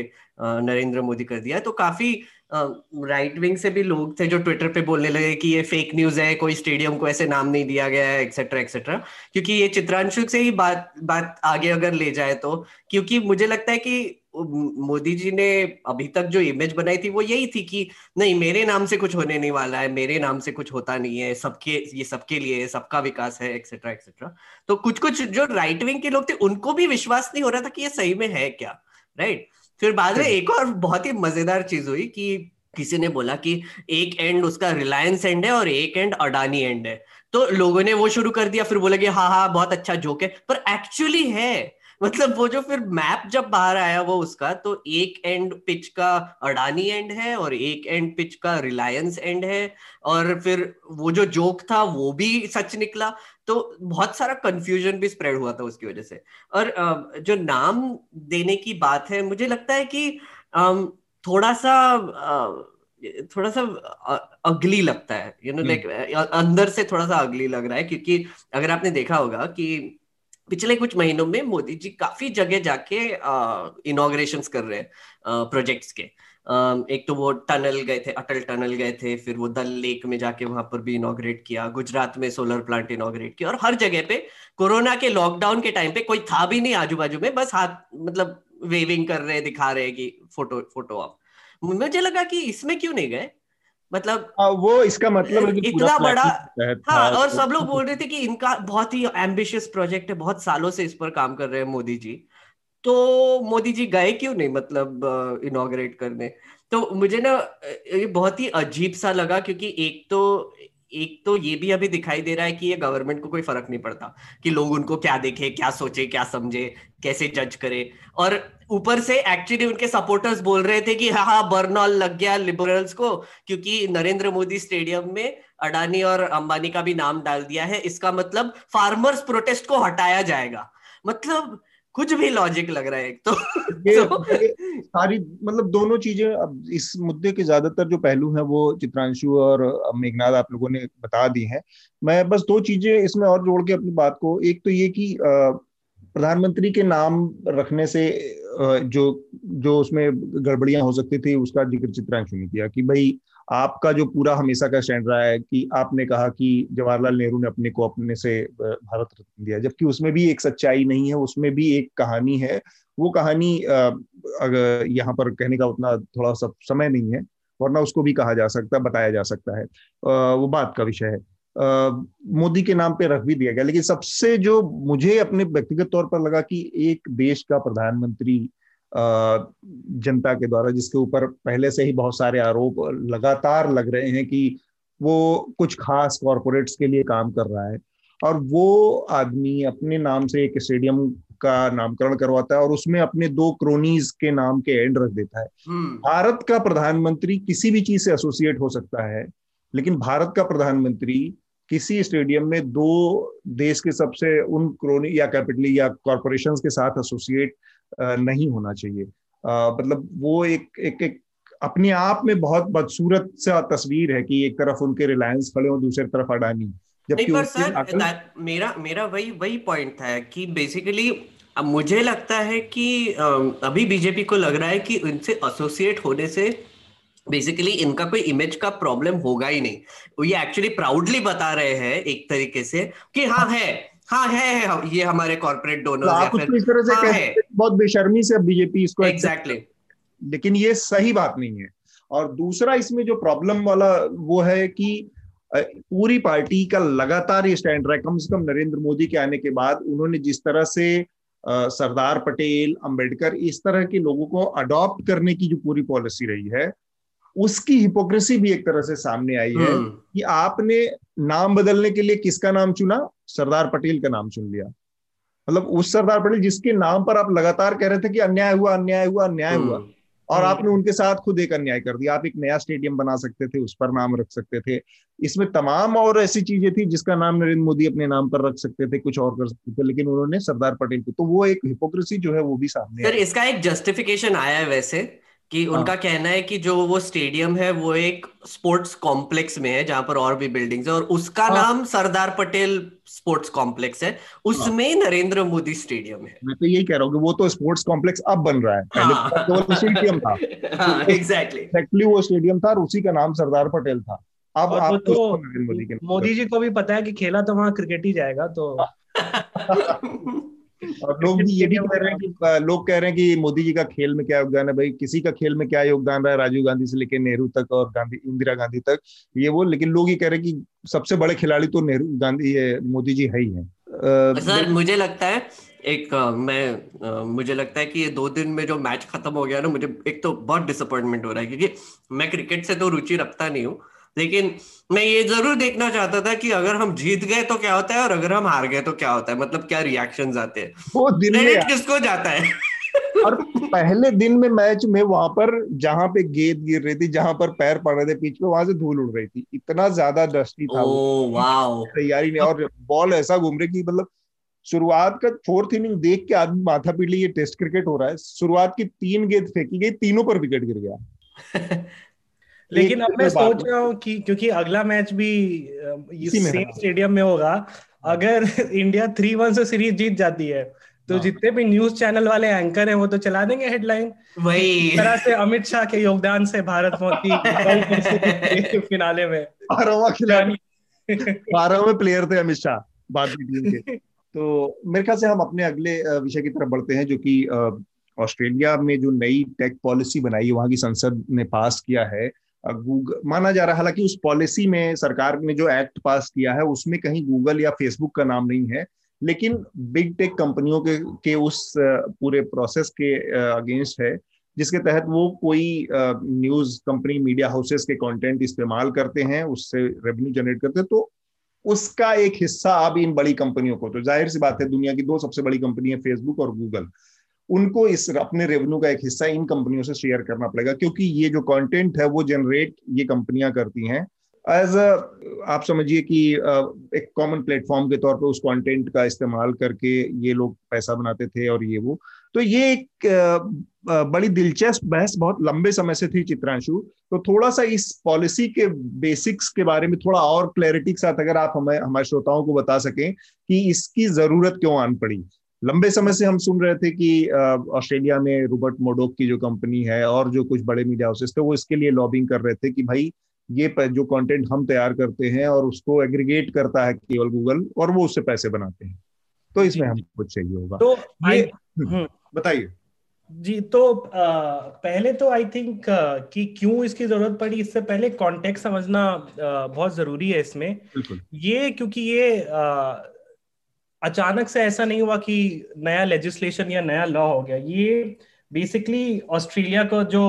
नरेंद्र मोदी कर दिया। तो काफ़ी राइट विंग से भी लोग थे जो ट्विटर पे बोलने लगे कि ये फेक न्यूज़ है, कोई स्टेडियम को ऐसे नाम नहीं दिया गया है एक्सेट्रा एक्सेट्रा क्योंकि ये चित्रांशु से ही बात बात आगे अगर ले जाए तो क्योंकि मुझे लगता है कि मोदी जी ने अभी तक जो इमेज बनाई थी वो यही थी कि नहीं, मेरे नाम से कुछ होने नहीं वाला है, मेरे नाम से कुछ होता नहीं है, सबके, ये सबके लिए सबका विकास है एक्सेट्रा एक्सेट्रा तो कुछ कुछ जो राइट विंग के लोग थे, उनको भी विश्वास नहीं हो रहा था कि ये सही में है क्या राइट फिर बाद में एक और बहुत ही मज़ेदार चीज़ हुई कि किसी ने बोला कि एक एंड उसका रिलायंस एंड है और एक एंड अडानी एंड है। तो लोगों ने वो शुरू कर दिया फिर बोला कि हाँ हाँ बहुत अच्छा जोक है। पर एक्चुअली है मतलब वो जो फिर मैप जब बाहर आया वो उसका तो एक एंड पिच का अडानी एंड है और एक एंड पिच का रिलायंस एंड है और फिर वो जो जोक था वो भी सच निकला। तो बहुत सारा कंफ्यूजन भी स्प्रेड हुआ था उसकी वजह से। और जो नाम देने की बात है मुझे लगता है कि थोड़ा सा थोड़ा सा अगली लगता है। यू नो लाइक अंदर से थोड़ा सा अगली लग रहा है क्योंकि अगर आपने देखा होगा कि पिछले कुछ महीनों में मोदी जी काफ़ी जगह जाके इनोग्रेशन कर रहे हैं प्रोजेक्ट्स के। एक तो वो टनल गए थे, अटल टनल गए थे, फिर वो दल लेक में जाके वहाँ पर भी इनोग्रेट किया, गुजरात में सोलर प्लांट इनोग्रेट किया और हर जगह पे कोरोना के लॉकडाउन के टाइम पे कोई था भी नहीं आजू बाजू में, बस हाथ मतलब वेविंग कर रहे, दिखा रहे कि फ़ोटो फ़ोटो आप। मुझे लगा कि इसमें क्यों नहीं गए? मतलब आ, वो इसका मतलब है इतना बड़ा हाँ और सब लोग [LAUGHS] बोल रहे थे कि इनका बहुत ही एम्बिशियस प्रोजेक्ट है बहुत सालों से इस पर काम कर रहे हैं मोदी जी। तो मोदी जी गए क्यों नहीं मतलब इनोग्रेट करने? तो मुझे ना ये बहुत ही अजीब सा लगा क्योंकि एक तो एक तो ये भी अभी दिखाई दे रहा है कि ये गवर्नमेंट को कोई फ़र्क नहीं पड़ता कि लोग उनको क्या देखे क्या सोचे क्या समझे कैसे जज करे। और ऊपर से एक्चुअली उनके सपोर्टर्स बोल रहे थे कि हाँ हाँ बर्नॉल लग गया लिबरल्स को क्योंकि नरेंद्र मोदी स्टेडियम में अडानी और अंबानी का भी नाम डाल दिया है। इसका मतलब फार्मर्स प्रोटेस्ट को हटाया जाएगा। मतलब कुछ भी लॉजिक लग रहा है एक तो, ये, [LAUGHS] तो ये सारी मतलब दोनों चीज़ें अब इस मुद्दे के ज़्यादातर जो पहलू हैं वो चित्रांशु और मेघनाथ आप लोगों ने बता दी हैं। मैं बस दो चीज़ें इसमें और जोड़ के अपनी बात को एक तो ये कि प्रधानमंत्री के नाम रखने से जो जो उसमें गड़बड़ियाँ हो सकती थी, उसका ज़िक्र चित्रांशु ने किया कि भाई, आपका जो पूरा हमेशा का स्टैंड रहा है कि आपने कहा कि जवाहरलाल नेहरू ने अपने को अपने से भारत रत्न दिया, जबकि उसमें भी एक सच्चाई नहीं है, उसमें भी एक कहानी है। वो कहानी अगर यहाँ पर कहने का उतना थोड़ा सा समय नहीं है, वरना उसको भी कहा जा सकता, बताया जा सकता है। वो बात का विषय है। मोदी के नाम पे रख भी दिया गया लेकिन सबसे जो मुझे अपने व्यक्तिगत तौर पर लगा कि एक देश का प्रधानमंत्री जनता के द्वारा जिसके ऊपर पहले से ही बहुत सारे आरोप लगातार लग रहे हैं कि वो कुछ खास कॉरपोरेट्स के लिए काम कर रहा है और वो आदमी अपने नाम से एक स्टेडियम का नामकरण करवाता है और उसमें अपने दो क्रोनीज के नाम के एंड रख देता है हम्म। भारत का प्रधानमंत्री किसी भी चीज़ से एसोसिएट हो सकता है लेकिन भारत का प्रधानमंत्री किसी स्टेडियम में दो देश के सबसे उन क्रोनी या कैपिटली या कॉरपोरेशन के साथ एसोसिएट नहीं होना चाहिए। मतलब वो एक एक एक अपने आप में बहुत बदसूरत सा तस्वीर है कि एक तरफ़ उनके रिलायंस खड़े हो दूसरी तरफ़ अडानी। जबकि सर मेरा मेरा वही वही पॉइंट था कि बेसिकली अब मुझे लगता है कि अभी बीजेपी को लग रहा है कि उनसे एसोसिएट होने से बेसिकली इनका कोई इमेज का प्रॉब्लम होगा ही नहीं। वो ये एक्चुअली प्राउडली बता रहे हैं एक तरीके से कि हाँ है। हाँ है, है ये हमारे कॉर्पोरेट डोनर तरह से हाँ, है। बहुत बेशर्मी से बीजेपी इसको एग्जैक्टली exactly. लेकिन ये सही बात नहीं है। और दूसरा इसमें जो प्रॉब्लम वाला वो है कि पूरी पार्टी का लगातार ये स्टैंड रहा है। कम से कम नरेंद्र मोदी के आने के बाद उन्होंने जिस तरह से सरदार पटेल अंबेडकर इस तरह के लोगों को अडॉप्ट करने की जो पूरी पॉलिसी रही है उसकी हिपोक्रेसी भी एक तरह से सामने आई है हम्म। कि आपने नाम बदलने के लिए किसका नाम चुना? सरदार पटेल का नाम चुन लिया। मतलब उस सरदार पटेल जिसके नाम पर आप लगातार कह रहे थे कि अन्याय हुआ अन्याय हुआ अन्याय हुआ हम्म। और हम्म। आपने उनके साथ खुद एक अन्याय कर दिया। आप एक नया स्टेडियम बना सकते थे उस पर नाम रख सकते थे। इसमें तमाम और ऐसी चीज़ें थी जिसका नाम नरेंद्र मोदी अपने नाम पर रख सकते थे कुछ और कर सकते थे लेकिन उन्होंने सरदार पटेल को। तो वो एक हिपोक्रेसी जो है वो भी सामने सर इसका एक जस्टिफिकेशन आया है वैसे। कि हाँ। उनका कहना है कि जो वो स्टेडियम है वो एक स्पोर्ट्स कॉम्प्लेक्स में है जहाँ पर और भी बिल्डिंग्स है और उसका हाँ। नाम सरदार पटेल स्पोर्ट्स कॉम्प्लेक्स है। उसमें नरेंद्र मोदी स्टेडियम है। मैं तो यही कह रहा हूँ कि वो तो स्पोर्ट्स कॉम्प्लेक्स अब बन रहा है। पहले हाँ। तो स्टेडियम था। [LAUGHS] हाँ एग्जैक्टली एक्चुअली वो स्टेडियम था और उसी का नाम सरदार पटेल था। अब और वो आप तो उसको नरेंद्र मोदी के नाम मोदी जी को भी पता है कि खेला तो वहाँ क्रिकेट ही जाएगा तो [LAUGHS] [LAUGHS] और लोग भी ये भी कह रहे हैं कि लोग कह रहे हैं कि मोदी जी का खेल में क्या योगदान है? भाई किसी का खेल में क्या योगदान रहा है? राजीव गांधी से लेकर नेहरू तक और गांधी इंदिरा गांधी तक ये वो लेकिन लोग ये कह रहे हैं कि सबसे बड़े खिलाड़ी तो नेहरू गांधी ये मोदी जी है ही है। सर मुझे लगता है एक मैं मुझे लगता है कि ये दो दिन में जो मैच खत्म हो गया ना मुझे एक तो बहुत डिसअपॉइंटमेंट हो रहा है क्योंकि मैं क्रिकेट से तो रुचि रखता नहीं हूँ लेकिन मैं ये ज़रूर देखना चाहता था कि अगर हम जीत गए तो क्या होता है और अगर हम हार गए तो क्या होता है? मतलब क्या रिएक्शंस आते हैं? वो दिन किसको जाता है? [LAUGHS] और पहले दिन में मैच में वहाँ पर जहाँ पे गेंद गिर रही थी जहाँ पर पैर पड़ रहे थे पिच पे वहाँ से धूल उड़ रही थी। इतना ज़्यादा डस्टी था तैयारी नहीं और बॉल ऐसा घूम रही कि मतलब शुरुआत का फोर्थ इनिंग देख के आदमी माथा पीट ली ये टेस्ट क्रिकेट हो रहा है। शुरुआत की तीन गेंद फेंकी गई तीनों पर विकेट गिर गया। [LAUGHS] लेकिन अब मैं सोच रहा हूँ कि क्योंकि अगला मैच भी सेम। स्टेडियम में होगा। अगर [LAUGHS] इंडिया थ्री वन से सीरीज़ जीत जाती है तो हाँ। जितने भी न्यूज़ चैनल वाले एंकर हैं वो तो चला देंगे हेडलाइन वही। तरह से अमित शाह के योगदान से भारत [LAUGHS] पहुँची फिनाले में [LAUGHS] बारहवा खिलाड़ी। बारहवें प्लेयर थे अमित शाह भारतीय टीम के। तो मेरे ख्याल से हम अपने अगले विषय की तरफ़ बढ़ते हैं जो कि ऑस्ट्रेलिया में जो नई टेक पॉलिसी बनाई है वहाँ की संसद ने पास किया है गूगल माना जा रहा है, हालाँकि उस पॉलिसी में सरकार ने जो एक्ट पास किया है, उसमें कहीं गूगल या फेसबुक का नाम नहीं है, लेकिन बिग टेक कंपनियों के के उस पूरे प्रोसेस के अगेंस्ट है, जिसके तहत वो कोई न्यूज़ कंपनी, मीडिया हाउसेस के कंटेंट इस्तेमाल करते हैं, उससे रेवेन्यू जनरेट करते हैं तो उसका एक हिस्सा अब इन बड़ी कंपनियों को तो ज़ाहिर सी बात है, दुनिया की दो सबसे बड़ी कंपनी है, फेसबुक और गूगल। उनको इस अपने रेवेन्यू का एक हिस्सा इन कंपनियों से शेयर करना पड़ेगा, क्योंकि ये जो कंटेंट है, वो जनरेट ये कंपनियाँ करती हैं। एज आप समझिए कि एक कॉमन प्लेटफॉर्म के तौर पे उस कंटेंट का इस्तेमाल करके ये लोग पैसा बनाते थे और ये वो। तो ये एक बड़ी दिलचस्प बहस, बहुत लंबे समय से थी चित्रांशु। तो थोड़ा सा इस पॉलिसी के बेसिक्स के बारे में थोड़ा और क्लैरिटी के साथ अगर आप हमें, हमारे श्रोताओं को बता सकें कि इसकी ज़रूरत क्यों आन पड़ी। लंबे समय से हम सुन रहे थे कि ऑस्ट्रेलिया में रूबर्ट मोडोक की जो कंपनी है और जो कुछ बड़े मीडिया हाउसेस थे वो इसके लिए लॉबिंग कर रहे थे कि भाई ये जो कंटेंट हम तैयार करते हैं और उसको एग्रीगेट करता है केवल गूगल और वो उससे पैसे बनाते हैं। तो इसमें हम कुछ चाहिए होगा। तो ये हम्म, बताइए। जी तो अ, पहले तो आई थिंक कि क्यों इसकी ज़रूरत पड़ी इससे पहले कॉन्टेक्ट समझना अ, बहुत ज़रूरी है इसमें। ये क्योंकि ये अ, अचानक से ऐसा नहीं हुआ कि नया लेजिस्लेशन या नया लॉ हो गया। ये बेसिकली ऑस्ट्रेलिया का जो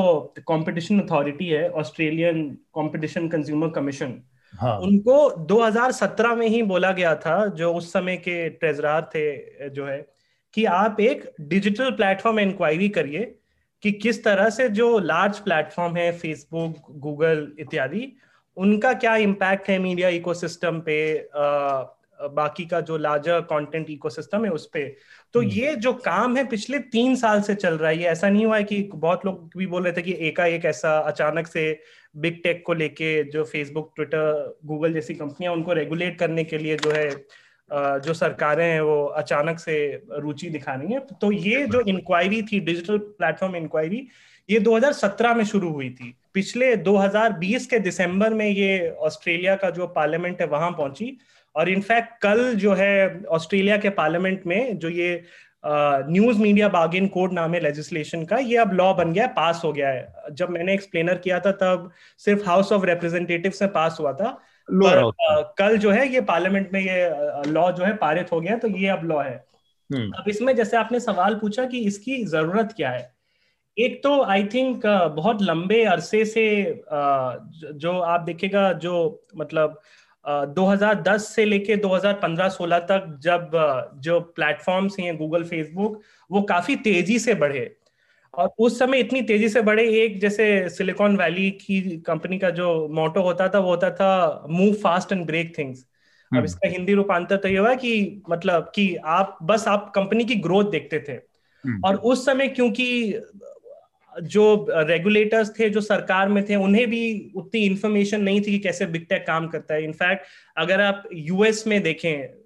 कंपटीशन अथॉरिटी है ऑस्ट्रेलियन कंपटीशन कंज्यूमर कमीशन हाँ। उनको 2017 में ही बोला गया था जो उस समय के ट्रेजरार थे जो है कि आप एक डिजिटल प्लेटफॉर्म इंक्वायरी करिए कि किस तरह से जो लार्ज प्लेटफॉर्म है फेसबुक गूगल इत्यादि उनका क्या इम्पैक्ट है मीडिया इकोसिस्टम पे अ, बाकी का जो लार्जर कंटेंट इकोसिस्टम है उस पे। तो हम्म। ये जो काम है पिछले तीन साल से चल रहा है ये ऐसा नहीं हुआ है कि बहुत लोग भी बोल रहे थे कि एकाएक ऐसा अचानक से बिग टेक को लेके जो फेसबुक ट्विटर गूगल जैसी कंपनियाँ उनको रेगुलेट करने के लिए जो है जो सरकारें हैं वो अचानक से रुचि दिखा रही हैं। तो ये जो इंक्वायरी थी डिजिटल प्लेटफॉर्म इंक्वायरी ये 2017 में शुरू हुई थी। पिछले 2020 के दिसंबर में ये ऑस्ट्रेलिया का जो पार्लियामेंट है वहाँ पहुँची। और इनफैक्ट कल जो है ऑस्ट्रेलिया के पार्लियामेंट में जो ये न्यूज़ मीडिया बार्गेन कोड नाम है लेजिस्लेशन का ये अब लॉ बन गया है पास हो गया है। जब मैंने एक्सप्लेनर किया था तब सिर्फ़ हाउस ऑफ़ रिप्रेजेंटेटिव से पास हुआ था। पर कल जो है ये पार्लियामेंट में ये लॉ जो है पारित हो गया तो ये अब लॉ है। हम्म, अब इसमें जैसे आपने सवाल पूछा कि इसकी ज़रूरत क्या है एक तो आई थिंक बहुत लंबे अरसे से जो आप देखेगा जो मतलब 2010 से लेके 2015-16 तक जब जो प्लेटफॉर्म्स हैं गूगल फेसबुक वो काफ़ी तेज़ी से बढ़े। और उस समय इतनी तेज़ी से बढ़े एक जैसे सिलिकॉन वैली की कंपनी का जो मोटो होता था वो होता था move fast and break things अब हम्म, इसका हिंदी रूपांतर तो ये हुआ कि मतलब कि आप बस आप कंपनी की ग्रोथ देखते थे। हम्म, और उस समय क्योंकि जो रेगुलेटर्स थे, जो सरकार में थे, उन्हें भी उतनी इंफॉर्मेशन नहीं थी कि कैसे बिग टेक काम करता है। इनफैक्ट अगर आप यूएस में देखें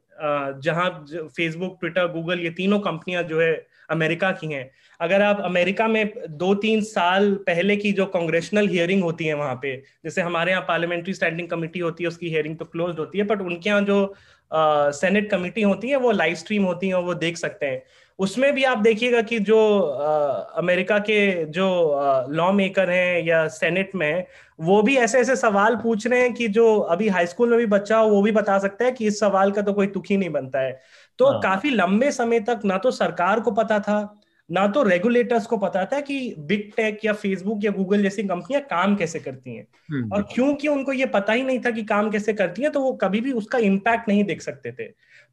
जहाँ फेसबुक ट्विटर गूगल ये तीनों कंपनियाँ जो है, अमेरिका की हैं। अगर आप अमेरिका में दो तीन साल पहले की जो कांग्रेशनल हियरिंग होती है वहाँ पे, जैसे हमारे यहाँ पार्लियामेंट्री स्टैंडिंग कमेटी होती है, उसकी हियरिंग तो क्लोज होती है बट उनके यहाँ जो सेनेट कमेटी होती है, वो लाइव स्ट्रीम होती है और वो देख सकते हैं। उसमें भी आप देखिएगा कि जो आ, अमेरिका के जो लॉ मेकर हैं या सेनेट में वो भी ऐसे ऐसे सवाल पूछ रहे हैं कि जो अभी हाई स्कूल में भी बच्चा हो वो भी बता सकता है कि इस सवाल का तो कोई तुक ही नहीं बनता है तो हाँ। काफ़ी लंबे समय तक ना तो सरकार को पता था ना तो रेगुलेटर्स को पता था कि बिग टेक या फेसबुक या गूगल जैसी कंपनियाँ काम कैसे करती हैं हम्म। और क्योंकि उनको ये पता ही नहीं था कि काम कैसे करती हैं तो वो कभी भी उसका इम्पैक्ट नहीं देख सकते थे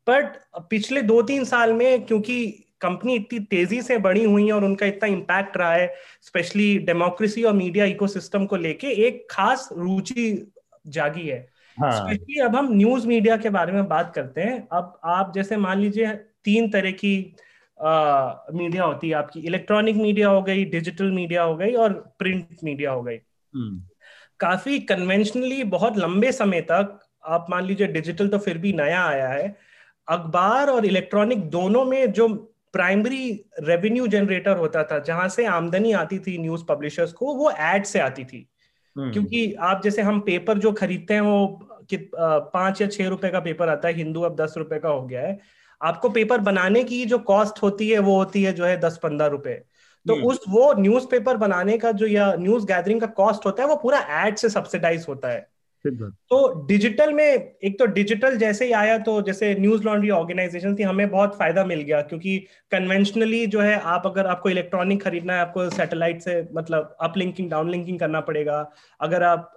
बट पिछले दो तीन साल में क्योंकि कंपनी इतनी तेज़ी से बढ़ी हुई है और उनका इतना इम्पैक्ट रहा है स्पेशली डेमोक्रेसी और मीडिया इकोसिस्टम को लेके एक खास रुचि जागी है। स्पेशली हाँ. अब हम न्यूज़ मीडिया के बारे में बात करते हैं। अब आप जैसे मान लीजिए तीन तरह की मीडिया होती है आपकी। इलेक्ट्रॉनिक मीडिया हो गई डिजिटल मीडिया हो गई और प्रिंट मीडिया हो गई। हम्म। काफ़ी कन्वेंशनली बहुत लंबे समय तक आप मान लीजिए डिजिटल तो फिर भी नया आया है। अखबार और इलेक्ट्रॉनिक दोनों में जो प्राइमरी रेवेन्यू जनरेटर होता था जहाँ से आमदनी आती थी न्यूज़ पब्लिशर्स को वो एड से आती थी हम्म। क्योंकि आप जैसे हम पेपर जो खरीदते हैं वो कि पाँच या छह रुपए का पेपर आता है हिंदू अब दस रुपए का हो गया है आपको पेपर बनाने की जो कॉस्ट होती है वो होती है जो है दस पंद्रह रुपए तो हम्म। उस वो न्यूज़पेपर बनाने का जो या न्यूज़ गैदरिंग का कॉस्ट होता है वो पूरा एड से सब्सिडाइज होता है तो डिजिटल में एक तो डिजिटल जैसे ही आया तो जैसे न्यूज़ लॉन्ड्री ऑर्गेनाइजेशन थी हमें बहुत फ़ायदा मिल गया क्योंकि कन्वेंशनली जो है आप अगर आपको इलेक्ट्रॉनिक खरीदना है आपको सैटेलाइट से मतलब अप लिंकिंग डाउन लिंकिंग करना पड़ेगा। अगर आप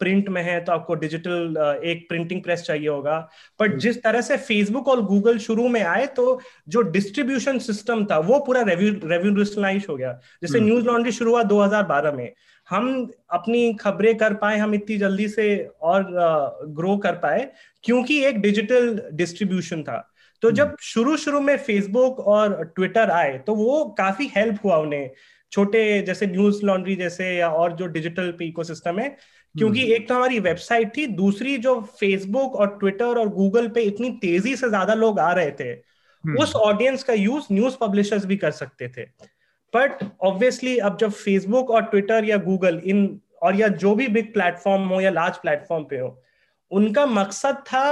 प्रिंट में है तो आपको डिजिटल एक प्रिंटिंग प्रेस चाहिए होगा। बट हम्म। जिस तरह से फेसबुक और गूगल शुरू में आए तो जो डिस्ट्रीब्यूशन सिस्टम था वो पूरा रेव्यूलाइज हो गया। जैसे न्यूज़ हम्म। लॉन्ड्री शुरू हुआ दो हज़ार बारह में। हम अपनी खबरें कर पाए हम इतनी जल्दी से और ग्रो कर पाए क्योंकि एक डिजिटल डिस्ट्रीब्यूशन था तो जब हम्म। शुरू शुरू में फेसबुक और ट्विटर आए तो वो काफ़ी हेल्प हुआ उन्हें छोटे जैसे न्यूज़ लॉन्ड्री जैसे या और जो डिजिटल इकोसिस्टम है क्योंकि हम्म। एक तो हमारी वेबसाइट थी दूसरी जो फेसबुक और ट्विटर और गूगल पे इतनी तेज़ी से ज़्यादा लोग आ रहे थे हम्म। उस ऑडियंस का यूज़ न्यूज़ पब्लिशर्स भी कर सकते थे बट ऑब्वियसली अब जब फेसबुक और ट्विटर या गूगल इन और या जो भी बिग प्लेटफॉर्म हो या लार्ज प्लेटफॉर्म पे हो उनका मकसद था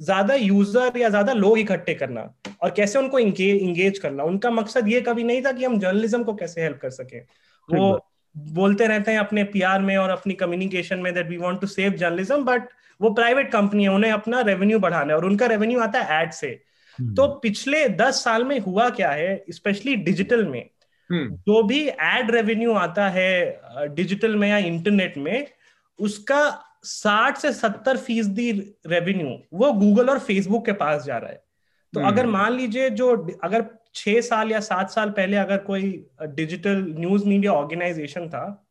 ज़्यादा यूज़र या ज़्यादा लोग इकट्ठे करना और कैसे उनको इंगेज करना उनका मकसद ये कभी नहीं था कि हम जर्नलिज्म को कैसे हेल्प कर सके वो बोलते रहते हैं अपने पीआर में और अपनी कम्युनिकेशन में that we want to save journalism but वो प्राइवेट कंपनी है उन्हें अपना रेवेन्यू बढ़ाना है और उनका रेवेन्यू आता है एड से हम्म। तो पिछले दस साल में हुआ क्या है स्पेशली डिजिटल में। जो भी एड रेवेन्यू आता है डिजिटल में या इंटरनेट में उसका साठ से सत्तर फ़ीसदी रेवेन्यू वो गूगल और फेसबुक के पास जा रहा है। तो अगर हम्म। मान लीजिए जो अगर छह साल या सात साल पहले अगर कोई डिजिटल न्यूज़ मीडिया ऑर्गेनाइजेशन था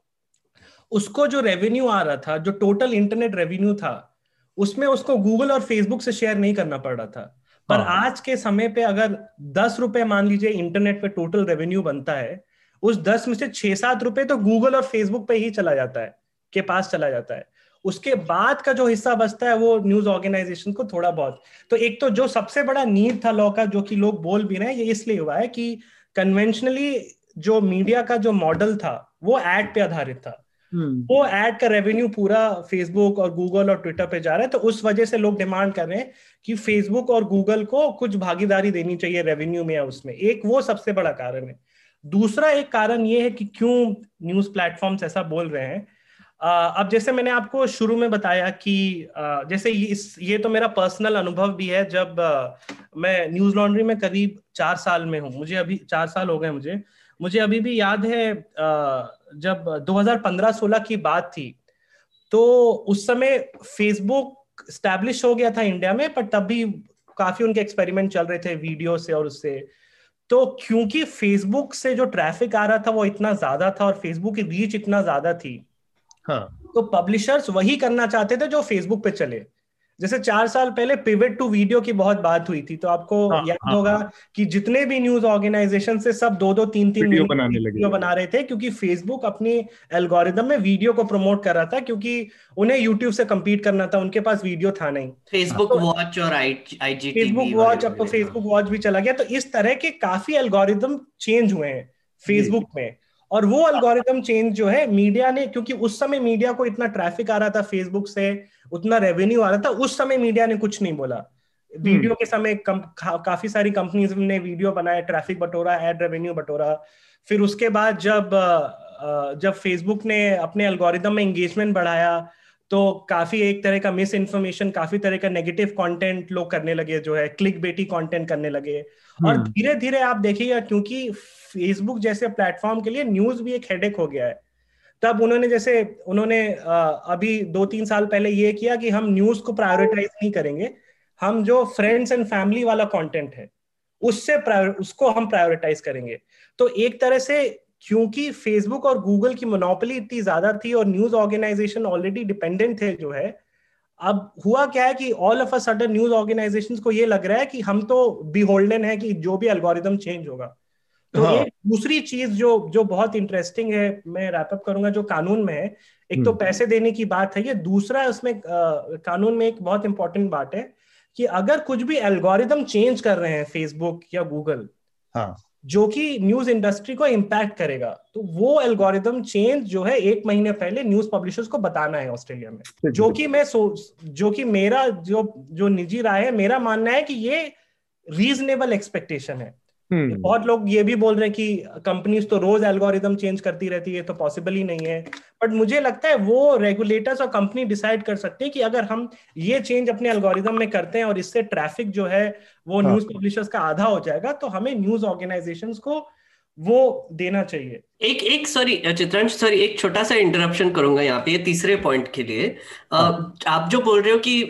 उसको जो रेवेन्यू आ रहा था जो टोटल इंटरनेट रेवेन्यू था उसमें उसको गूगल और फेसबुक से शेयर नहीं करना पड़ रहा था। पर हाँ। आज के समय पे अगर दस रुपए मान लीजिए इंटरनेट पे टोटल रेवेन्यू बनता है उस दस में से छह सात रुपए तो गूगल और फेसबुक पे ही चला जाता है के पास चला जाता है उसके बाद का जो हिस्सा बचता है वो न्यूज़ ऑर्गेनाइजेशन को थोड़ा बहुत तो एक तो जो सबसे बड़ा नीड था लॉ का जो कि लोग बोल भी रहे हैं ये इसलिए हुआ है कि कन्वेंशनली जो मीडिया का जो मॉडल था वो एड पे आधारित था। वो एड का रेवेन्यू पूरा फेसबुक और गूगल और ट्विटर पे जा रहा है तो उस वजह से लोग डिमांड कर रहे हैं कि फेसबुक और गूगल को कुछ भागीदारी देनी चाहिए रेवेन्यू में या उसमें। एक वो सबसे बड़ा कारण है। दूसरा एक कारण ये है कि क्यों न्यूज़ प्लेटफॉर्म्स ऐसा बोल रहे हैं। अब जैसे मैंने आपको शुरू में बताया कि जैसे इस, ये तो मेरा पर्सनल अनुभव भी है, जब मैं न्यूज़ लॉन्ड्री में करीब चार साल में हूँ। मुझे अभी चार साल हो गए मुझे। मुझे अभी भी याद है जब 2015-16 की बात थी तो उस समय फेसबुक स्टैब्लिश हो गया था इंडिया में पर तब भी काफ़ी उनके एक्सपेरिमेंट चल रहे थे वीडियो से और उससे तो क्योंकि फेसबुक से जो ट्रैफ़िक आ रहा था वो इतना ज़्यादा था और फेसबुक की रीच इतना ज़्यादा थी हाँ. तो पब्लिशर्स वही करना चाहते थे जो फेसबुक पे चले जैसे चार साल पहले पिवट टू वीडियो की बहुत बात हुई थी तो आपको हाँ, याद हाँ, होगा हाँ, कि जितने भी न्यूज़ ऑर्गेनाइजेशन से सब दो दो तीन तीन वीडियो बनाने लगे। वीडियो बना रहे थे क्योंकि फेसबुक अपनी एल्गोरिदम में वीडियो को प्रमोट कर रहा था क्योंकि उन्हें यूट्यूब से कम्पीट करना था उनके पास वीडियो था नहीं। फेसबुक वॉच तो और आई फेसबुक वॉच अब तो फेसबुक वॉच भी चला गया तो इस तरह के काफ़ी एल्गोरिदम चेंज हुए हैं फेसबुक में। और वो अल्गोरिथम चेंज जो है मीडिया ने क्योंकि उस समय मीडिया को इतना ट्रैफ़िक आ रहा था फेसबुक से उतना रेवेन्यू आ रहा था उस समय मीडिया ने कुछ नहीं बोला वीडियो हम्म। के समय कम, का, काफ़ी सारी कंपनीज़ ने वीडियो बनाया ट्रैफ़िक बटोरा एड रेवेन्यू बटोरा फिर उसके बाद जब जब फेसबुक ने अपने एल्गोरिदम में एंगेजमेंट बढ़ाया तो काफ़ी एक तरह का मिस इन्फॉर्मेशन काफ़ी तरह का नेगेटिव कंटेंट लोग करने लगे जो है क्लिक बेटी कंटेंट करने लगे। और हम्म। धीरे धीरे आप देखिएगा क्योंकि फेसबुक जैसे प्लेटफॉर्म के लिए न्यूज़ भी एक हेडेक हो गया है। तब उन्होंने जैसे उन्होंने अभी दो तीन साल पहले ये किया कि हम न्यूज़ को प्रायोरिटाइज नहीं करेंगे। हम जो फ्रेंड्स एंड फैमिली वाला कंटेंट है उससे उसको हम प्रायोरिटाइज करेंगे। तो एक तरह से क्योंकि फेसबुक और गूगल की मोनोपली इतनी ज़्यादा थी और न्यूज़ ऑर्गेनाइजेशन ऑलरेडी डिपेंडेंट थे जो है अब हुआ क्या है कि all of a sudden news organisation को ये लग रहा है कि हम तो बिहोल्डन है कि जो भी एल्गोरिदम चेंज होगा तो हाँ. एक दूसरी चीज़ जो जो बहुत इंटरेस्टिंग है मैं रैपअप करूँगा जो कानून में है एक तो हम्म। पैसे देने की बात है ये दूसरा उसमें आ, कानून में एक बहुत इंपॉर्टेंट बात है कि अगर कुछ भी एल्गोरिदम चेंज कर रहे हैं फेसबुक या गूगल हाँ. जो कि न्यूज़ इंडस्ट्री को इम्पैक्ट करेगा। तो वो एल्गोरिदम चेंज जो है एक महीने पहले न्यूज़ पब्लिशर्स को बताना है ऑस्ट्रेलिया में। जो कि मैं जो कि मेरा जो जो निजी राय है मेरा मानना है कि ये रीजनेबल एक्सपेक्टेशन है। हम्म। बहुत लोग ये भी बोल रहे हैं कि कंपनीज़ तो रोज एल्गोरिदम चेंज करती रहती है तो पॉसिबल ही नहीं है बट मुझे लगता है वो रेगुलेटर्स और कंपनी डिसाइड कर सकते हैं कि अगर हम ये चेंज अपने एल्गोरिदम में करते हैं और इससे ट्रैफ़िक जो है वो न्यूज़ हाँ। पब्लिशर्स का आधा हो जाएगा तो हमें न्यूज़ ऑर्गेनाइजेशन को वो देना चाहिए। एक एक सॉरी चित्रांश सॉरी एक छोटा सा इंटरप्शन करूँगा यहाँ पे तीसरे पॉइंट के लिए। हाँ. आप जो बोल रहे हो कि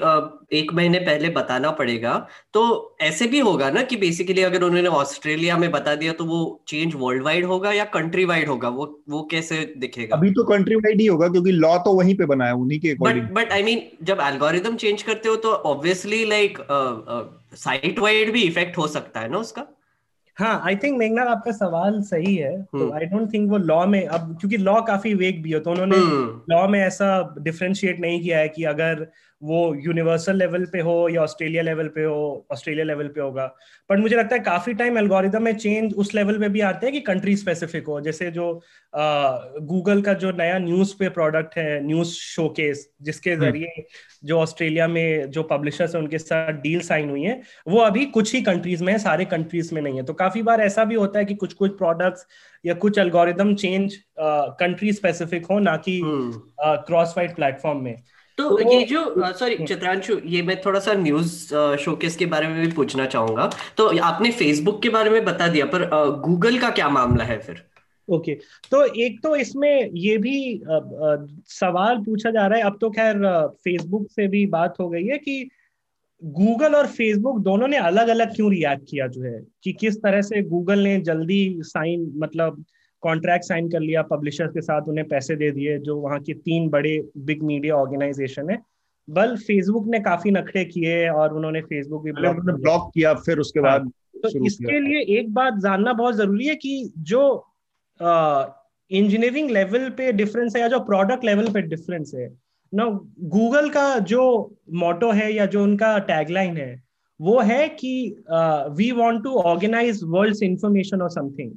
एक महीने पहले बताना पड़ेगा तो ऐसे भी होगा ना कि बेसिकली अगर उन्होंने ऑस्ट्रेलिया में बता दिया तो वो चेंज वर्ल्ड वाइड होगा या कंट्री वाइड होगा? वो वो कैसे दिखेगा? अभी तो कंट्री वाइड ही होगा क्योंकि लॉ तो वहीं पे बना है उन्हीं के बट बट आई मीन जब एल्गोरिदम चेंज करते हो तो ऑब्वियसली लाइक साइट वाइड भी इफ़ेक्ट हो सकता है ना उसका? हाँ आई थिंक मेघनाथ आपका सवाल सही है तो आई डोंट थिंक वो लॉ में अब क्योंकि लॉ काफ़ी वेग भी हो तो उन्होंने लॉ हम्म। में ऐसा डिफ्रेंशिएट नहीं किया है कि अगर वो यूनिवर्सल लेवल पे हो या ऑस्ट्रेलिया लेवल पे हो ऑस्ट्रेलिया लेवल पे होगा। बट मुझे लगता है काफ़ी टाइम एल्गोरिदम में चेंज उस लेवल पे भी आते हैं कि कंट्री स्पेसिफिक हो। जैसे जो गूगल का जो नया न्यूज़ पे प्रोडक्ट है न्यूज़ शोकेस जिसके हम्म। ज़रिए जो ऑस्ट्रेलिया में जो पब्लिशर्स है उनके साथ डील साइन हुई है वो अभी कुछ ही कंट्रीज़ में है सारे कंट्रीज़ में नहीं है। तो काफ़ी बार ऐसा भी होता है कि कुछ कुछ प्रोडक्ट्स या कुछ एल्गोरिदम चेंज कंट्री स्पेसिफिक हो ना कि क्रॉस वाइड प्लेटफॉर्म में। तो, तो ये जो सॉरी हम्म। चित्रांशु ये मैं थोड़ा सा न्यूज़ शोकेस के बारे में भी पूछना चाहूँगा तो आपने फेसबुक के बारे में बता दिया पर गूगल का क्या मामला है फिर ओके okay. तो एक तो इसमें ये भी आ, आ, सवाल पूछा जा रहा है अब तो खैर फेसबुक से भी बात हो गई है कि गूगल और फेसबुक दोनों ने अलग अलग क्यों रिएक्ट किया जो है कि किस तरह से गूगल ने जल्दी साइन मतलब कॉन्ट्रैक्ट साइन कर लिया पब्लिशर्स के साथ उन्हें पैसे दे दिए जो वहाँ की तीन बड़े बिग मीडिया ऑर्गेनाइजेशन है। बल फेसबुक ने काफ़ी नखरे किए और उन्होंने फेसबुक भी ब्लॉक किया। फिर उसके हाँ, बाद तो इसके लिए एक बात जानना बहुत ज़रूरी है कि जो इंजीनियरिंग लेवल पे डिफरेंस है या जो प्रोडक्ट लेवल पे डिफरेंस है ना गूगल का जो मोटो है या जो उनका टैगलाइन है वो है कि we want to organise world's information और समथिंग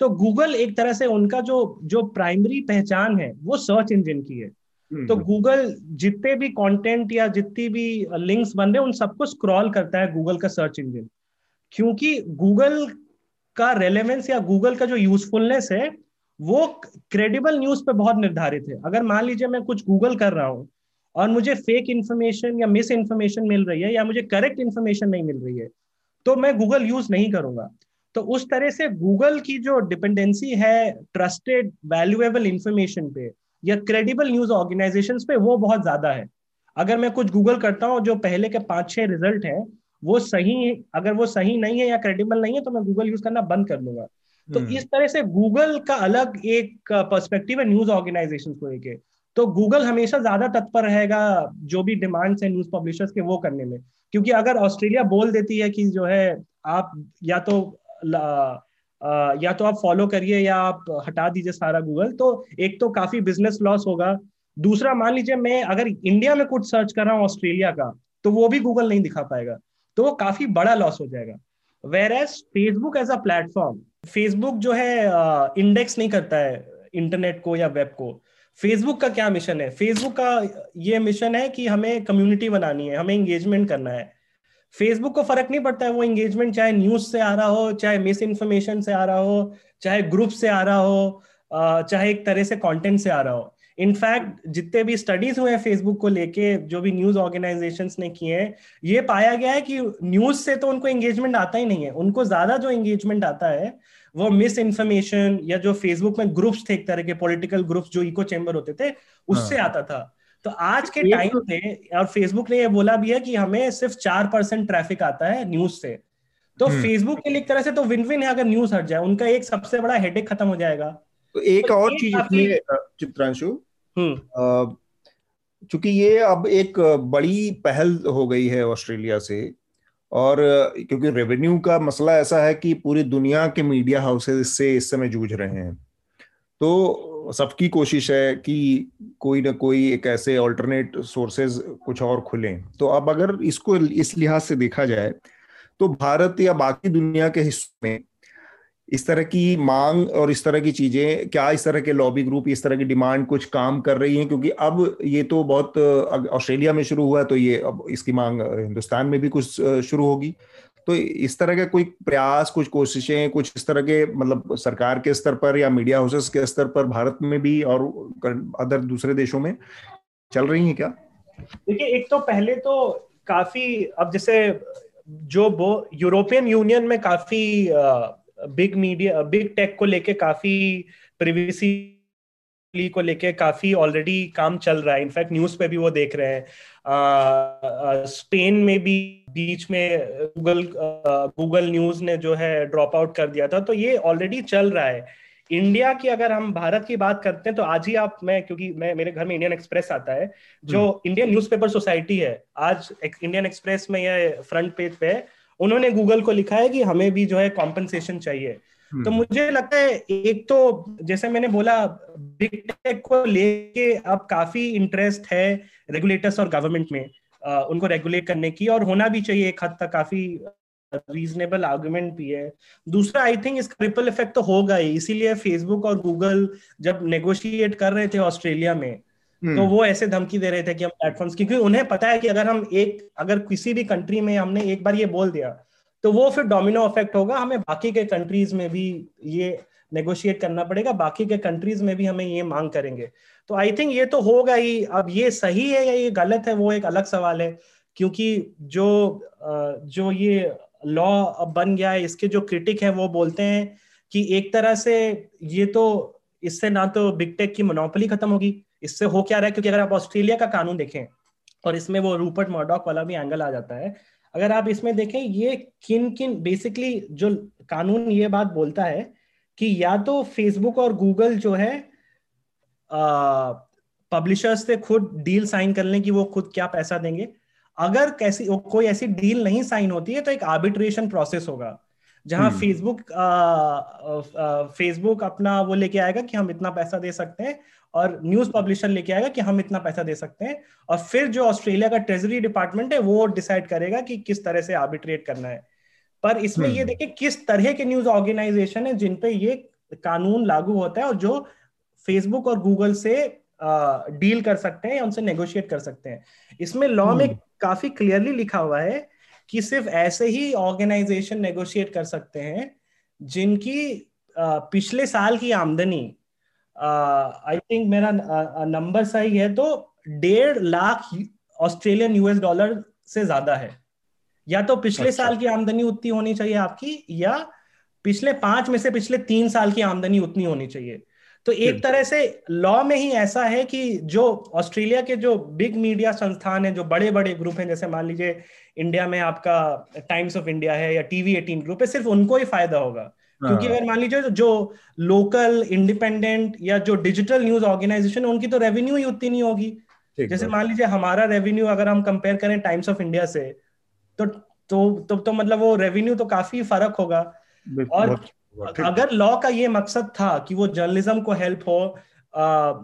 तो गूगल एक तरह से उनका जो जो प्राइमरी पहचान है वो सर्च इंजन की है। हम्म, तो गूगल हम्म। जितने भी कंटेंट या जितनी भी लिंक्स बन रहे उन सबको स्क्रॉल करता है गूगल का सर्च इंजन क्योंकि गूगल का रेलेवेंस या गूगल का जो यूजफुलनेस है वो क्रेडिबल न्यूज़ पे बहुत निर्धारित है। अगर मान लीजिए मैं कुछ गूगल कर रहा हूँ और मुझे फेक इन्फॉर्मेशन या मिस इन्फॉर्मेशन मिल रही है या मुझे करेक्ट इन्फॉर्मेशन नहीं मिल रही है तो मैं गूगल यूज़ नहीं करूँगा। तो उस तरह से गूगल की जो डिपेंडेंसी है ट्रस्टेड वैल्यूएबल इंफॉर्मेशन पे या क्रेडिबल न्यूज़ ऑर्गेनाइजेशन पे वो बहुत ज़्यादा है। अगर मैं कुछ गूगल करता हूँ जो पहले के पाँच छह रिज़ल्ट है वो सही अगर वो सही नहीं है या क्रेडिबल नहीं है तो मैं गूगल यूज़ करना बंद कर दूँगा। तो हम्म। इस तरह से गूगल का अलग एक पर्सपेक्टिव है न्यूज़ ऑर्गेनाइजेशन को लेके। तो गूगल हमेशा ज़्यादा तत्पर रहेगा जो भी डिमांड्स है न्यूज़ पब्लिशर्स के वो करने में। क्योंकि अगर ऑस्ट्रेलिया बोल देती है कि जो है आप या तो या तो आप फॉलो करिए या आप हटा दीजिए सारा गूगल तो एक तो काफ़ी बिज़नेस लॉस होगा। दूसरा, मान लीजिए मैं अगर इंडिया में कुछ सर्च कर रहा हूँ ऑस्ट्रेलिया का तो वो भी गूगल नहीं दिखा पाएगा। तो वो काफ़ी बड़ा लॉस हो जाएगा। Where as Facebook as a platform Facebook जो है इंडेक्स नहीं करता है इंटरनेट को या वेब को। फेसबुक का क्या मिशन है? फेसबुक का ये मिशन है कि हमें कम्युनिटी बनानी है, हमें एंगेजमेंट करना है। फेसबुक को फ़र्क नहीं पड़ता है वो एंगेजमेंट चाहे न्यूज़ से आ रहा हो चाहे मिस इन्फॉर्मेशन से आ रहा हो चाहे ग्रुप से आ रहा हो चाहे एक तरह से कंटेंट से आ रहा हो। इनफैक्ट जितने भी स्टडीज़ हुए हैं फेसबुक को लेके जो भी न्यूज़ ऑर्गेनाइजेशंस ने किए हैं ये पाया गया है कि न्यूज़ से तो उनको एंगेजमेंट आता ही नहीं है। उनको ज़्यादा जो एंगेजमेंट आता है वो मिस इन्फॉर्मेशन या जो फेसबुक में ग्रुप्स थे एक तरह के पॉलिटिकल ग्रुप्स जो इको चैम्बर होते थे उससे हाँ. आता था। तो आज के टाइम तो पे और फेसबुक ने ये बोला भी है कि हमें सिर्फ़ चार परसेंट ट्रैफ़िक आता है न्यूज़ से तो फेसबुक हम्म। के लिए एक तरह से तो विन विन है अगर न्यूज़ हट जाए उनका एक सबसे बड़ा हेडेक खत्म हो जाएगा तो एक तो और चीज़ इसमें चित्रांशु हम्म। चूँकि ये अब एक बड़ी पहल हो गई है ऑस्ट्रेलिया से और क्योंकि रेवेन्यू का मसला ऐसा है कि पूरी दुनिया के मीडिया हाउसेज इससे इस समय जूझ रहे हैं तो सबकी कोशिश है कि कोई ना कोई एक ऐसे ऑल्टरनेट सोर्सेज कुछ और खुलें। तो अब अगर इसको इस लिहाज से देखा जाए तो भारत या बाकी दुनिया के हिस्सों में इस तरह की मांग और इस तरह की चीज़ें, क्या इस तरह के लॉबी ग्रुप इस तरह की डिमांड कुछ काम कर रही हैं? क्योंकि अब ये तो बहुत ऑस्ट्रेलिया में शुरू हुआ तो ये अब इसकी मांग, हिंदुस्तान में भी कुछ शुरू होगी। तो इस तरह के कोई प्रयास, कुछ कोशिशें, कुछ इस तरह के मतलब सरकार के स्तर पर या मीडिया हाउसेस के स्तर पर भारत में भी और अदर दूसरे देशों में चल रही है क्या? देखिए, एक तो पहले तो काफ़ी, अब जैसे जो यूरोपियन यूनियन में काफ़ी बिग मीडिया बिग टेक को लेके काफ़ी प्रिवेसी को लेके काफ़ी ऑलरेडी काम चल रहा है। इनफैक्ट न्यूज़ पे भी वो देख रहे हैं। स्पेन में भी बीच में गूगल गूगल न्यूज़ ने जो है ड्रॉप आउट कर दिया था। तो ये ऑलरेडी चल रहा है। इंडिया की अगर हम भारत की बात करते हैं तो आज ही आप मैं क्योंकि मैं मेरे घर में इंडियन एक्सप्रेस आता है जो इंडियन न्यूज़पेपर सोसाइटी है। आज इंडियन एक्सप्रेस में ये फ्रंट पेज पे है। उन्होंने गूगल को लिखा है कि हमें भी जो है कॉम्पनसेशन चाहिए। हम्म। तो मुझे लगता है एक तो जैसे मैंने बोला बिग टेक को लेके अब काफ़ी इंटरेस्ट है रेगुलेटर्स और गवर्नमेंट में आ, उनको रेगुलेट करने की और होना भी चाहिए एक हद तक काफ़ी रीजनेबल आर्गुमेंट भी है दूसरा आई थिंक इसका रिपल इफ़ेक्ट तो होगा ही इसीलिए फेसबुक और गूगल जब नेगोशिएट कर रहे थे ऑस्ट्रेलिया में तो हम्म। वो ऐसे धमकी दे रहे थे कि हम प्लेटफॉर्म्स क्योंकि उन्हें पता है कि अगर हम एक अगर किसी भी कंट्री में हमने एक बार ये बोल दिया तो वो फिर डोमिनो इफ़ेक्ट होगा। हमें बाकी के कंट्रीज़ में भी ये नेगोशिएट करना पड़ेगा। बाकी के कंट्रीज़ में भी हमें ये मांग करेंगे। तो आई थिंक ये तो होगा ही। अब ये सही है या ये गलत है, वो एक अलग सवाल है। क्योंकि जो जो ये लॉ अब बन गया है, इसके जो क्रिटिक है, वो बोलते हैं कि एक तरह से ये तो इससे ना तो बिग टेक की मोनोपोली खत्म होगी। इससे हो क्या रहा है? क्योंकि अगर आप ऑस्ट्रेलिया का कानून देखें, और इसमें वो रूपर्ट मॉडॉक वाला भी एंगल आ जाता है अगर आप इसमें देखें ये किन किन बेसिकली जो कानून ये बात बोलता है कि या तो फेसबुक और गूगल जो है पब्लिशर्स से खुद डील साइन कर लें कि वो खुद क्या पैसा देंगे। अगर कैसी कोई ऐसी डील नहीं साइन होती है तो एक आर्बिट्रेशन प्रोसेस होगा जहाँ फेसबुक फेसबुक अपना वो लेके आएगा कि हम इतना पैसा दे सकते हैं और न्यूज़ पब्लिशर लेके आएगा कि हम इतना पैसा दे सकते हैं और फिर जो ऑस्ट्रेलिया का ट्रेजरी डिपार्टमेंट है वो डिसाइड करेगा कि किस तरह से आर्बिट्रेट करना है पर इसमें ये हम्म। देखिए किस तरह के न्यूज़ ऑर्गेनाइजेशन है जिनपे ये कानून लागू होता है और जो फेसबुक और गूगल से डील कर सकते हैं या उनसे नेगोशिएट कर सकते हैं इसमें लॉ में हम्म। काफ़ी क्लियरली लिखा हुआ है कि सिर्फ़ ऐसे ही ऑर्गेनाइजेशन नेगोशिएट कर सकते हैं जिनकी पिछले साल की आमदनी आई थिंक मेरा नंबर सही है तो डेढ़ लाख ऑस्ट्रेलियन यूएस डॉलर से ज़्यादा है। या तो पिछले अच्छा। साल की आमदनी उतनी होनी चाहिए आपकी या पिछले पाँच में से पिछले तीन साल की आमदनी उतनी होनी चाहिए। तो एक तरह से लॉ में ही ऐसा है कि जो ऑस्ट्रेलिया के जो बिग मीडिया संस्थान है जो बड़े बड़े ग्रुप हैं जैसे मान लीजिए इंडिया में आपका टाइम्स ऑफ़ इंडिया है या टीवी एटीन ग्रुप है सिर्फ़ उनको ही फ़ायदा होगा। क्योंकि हाँ। अगर मान लीजिए जो लोकल इंडिपेंडेंट या जो डिजिटल न्यूज़ ऑर्गेनाइजेशन है उनकी तो रेवेन्यू ही उतनी नहीं होगी। जैसे मान लीजिए हमारा रेवेन्यू अगर हम कंपेयर करें टाइम्स ऑफ़ इंडिया से तो तो तो, तो मतलब वो रेवेन्यू तो काफ़ी फ़र्क होगा। और बहुत- अगर लॉ का ये मकसद था कि वो जर्नलिज्म को हेल्प हो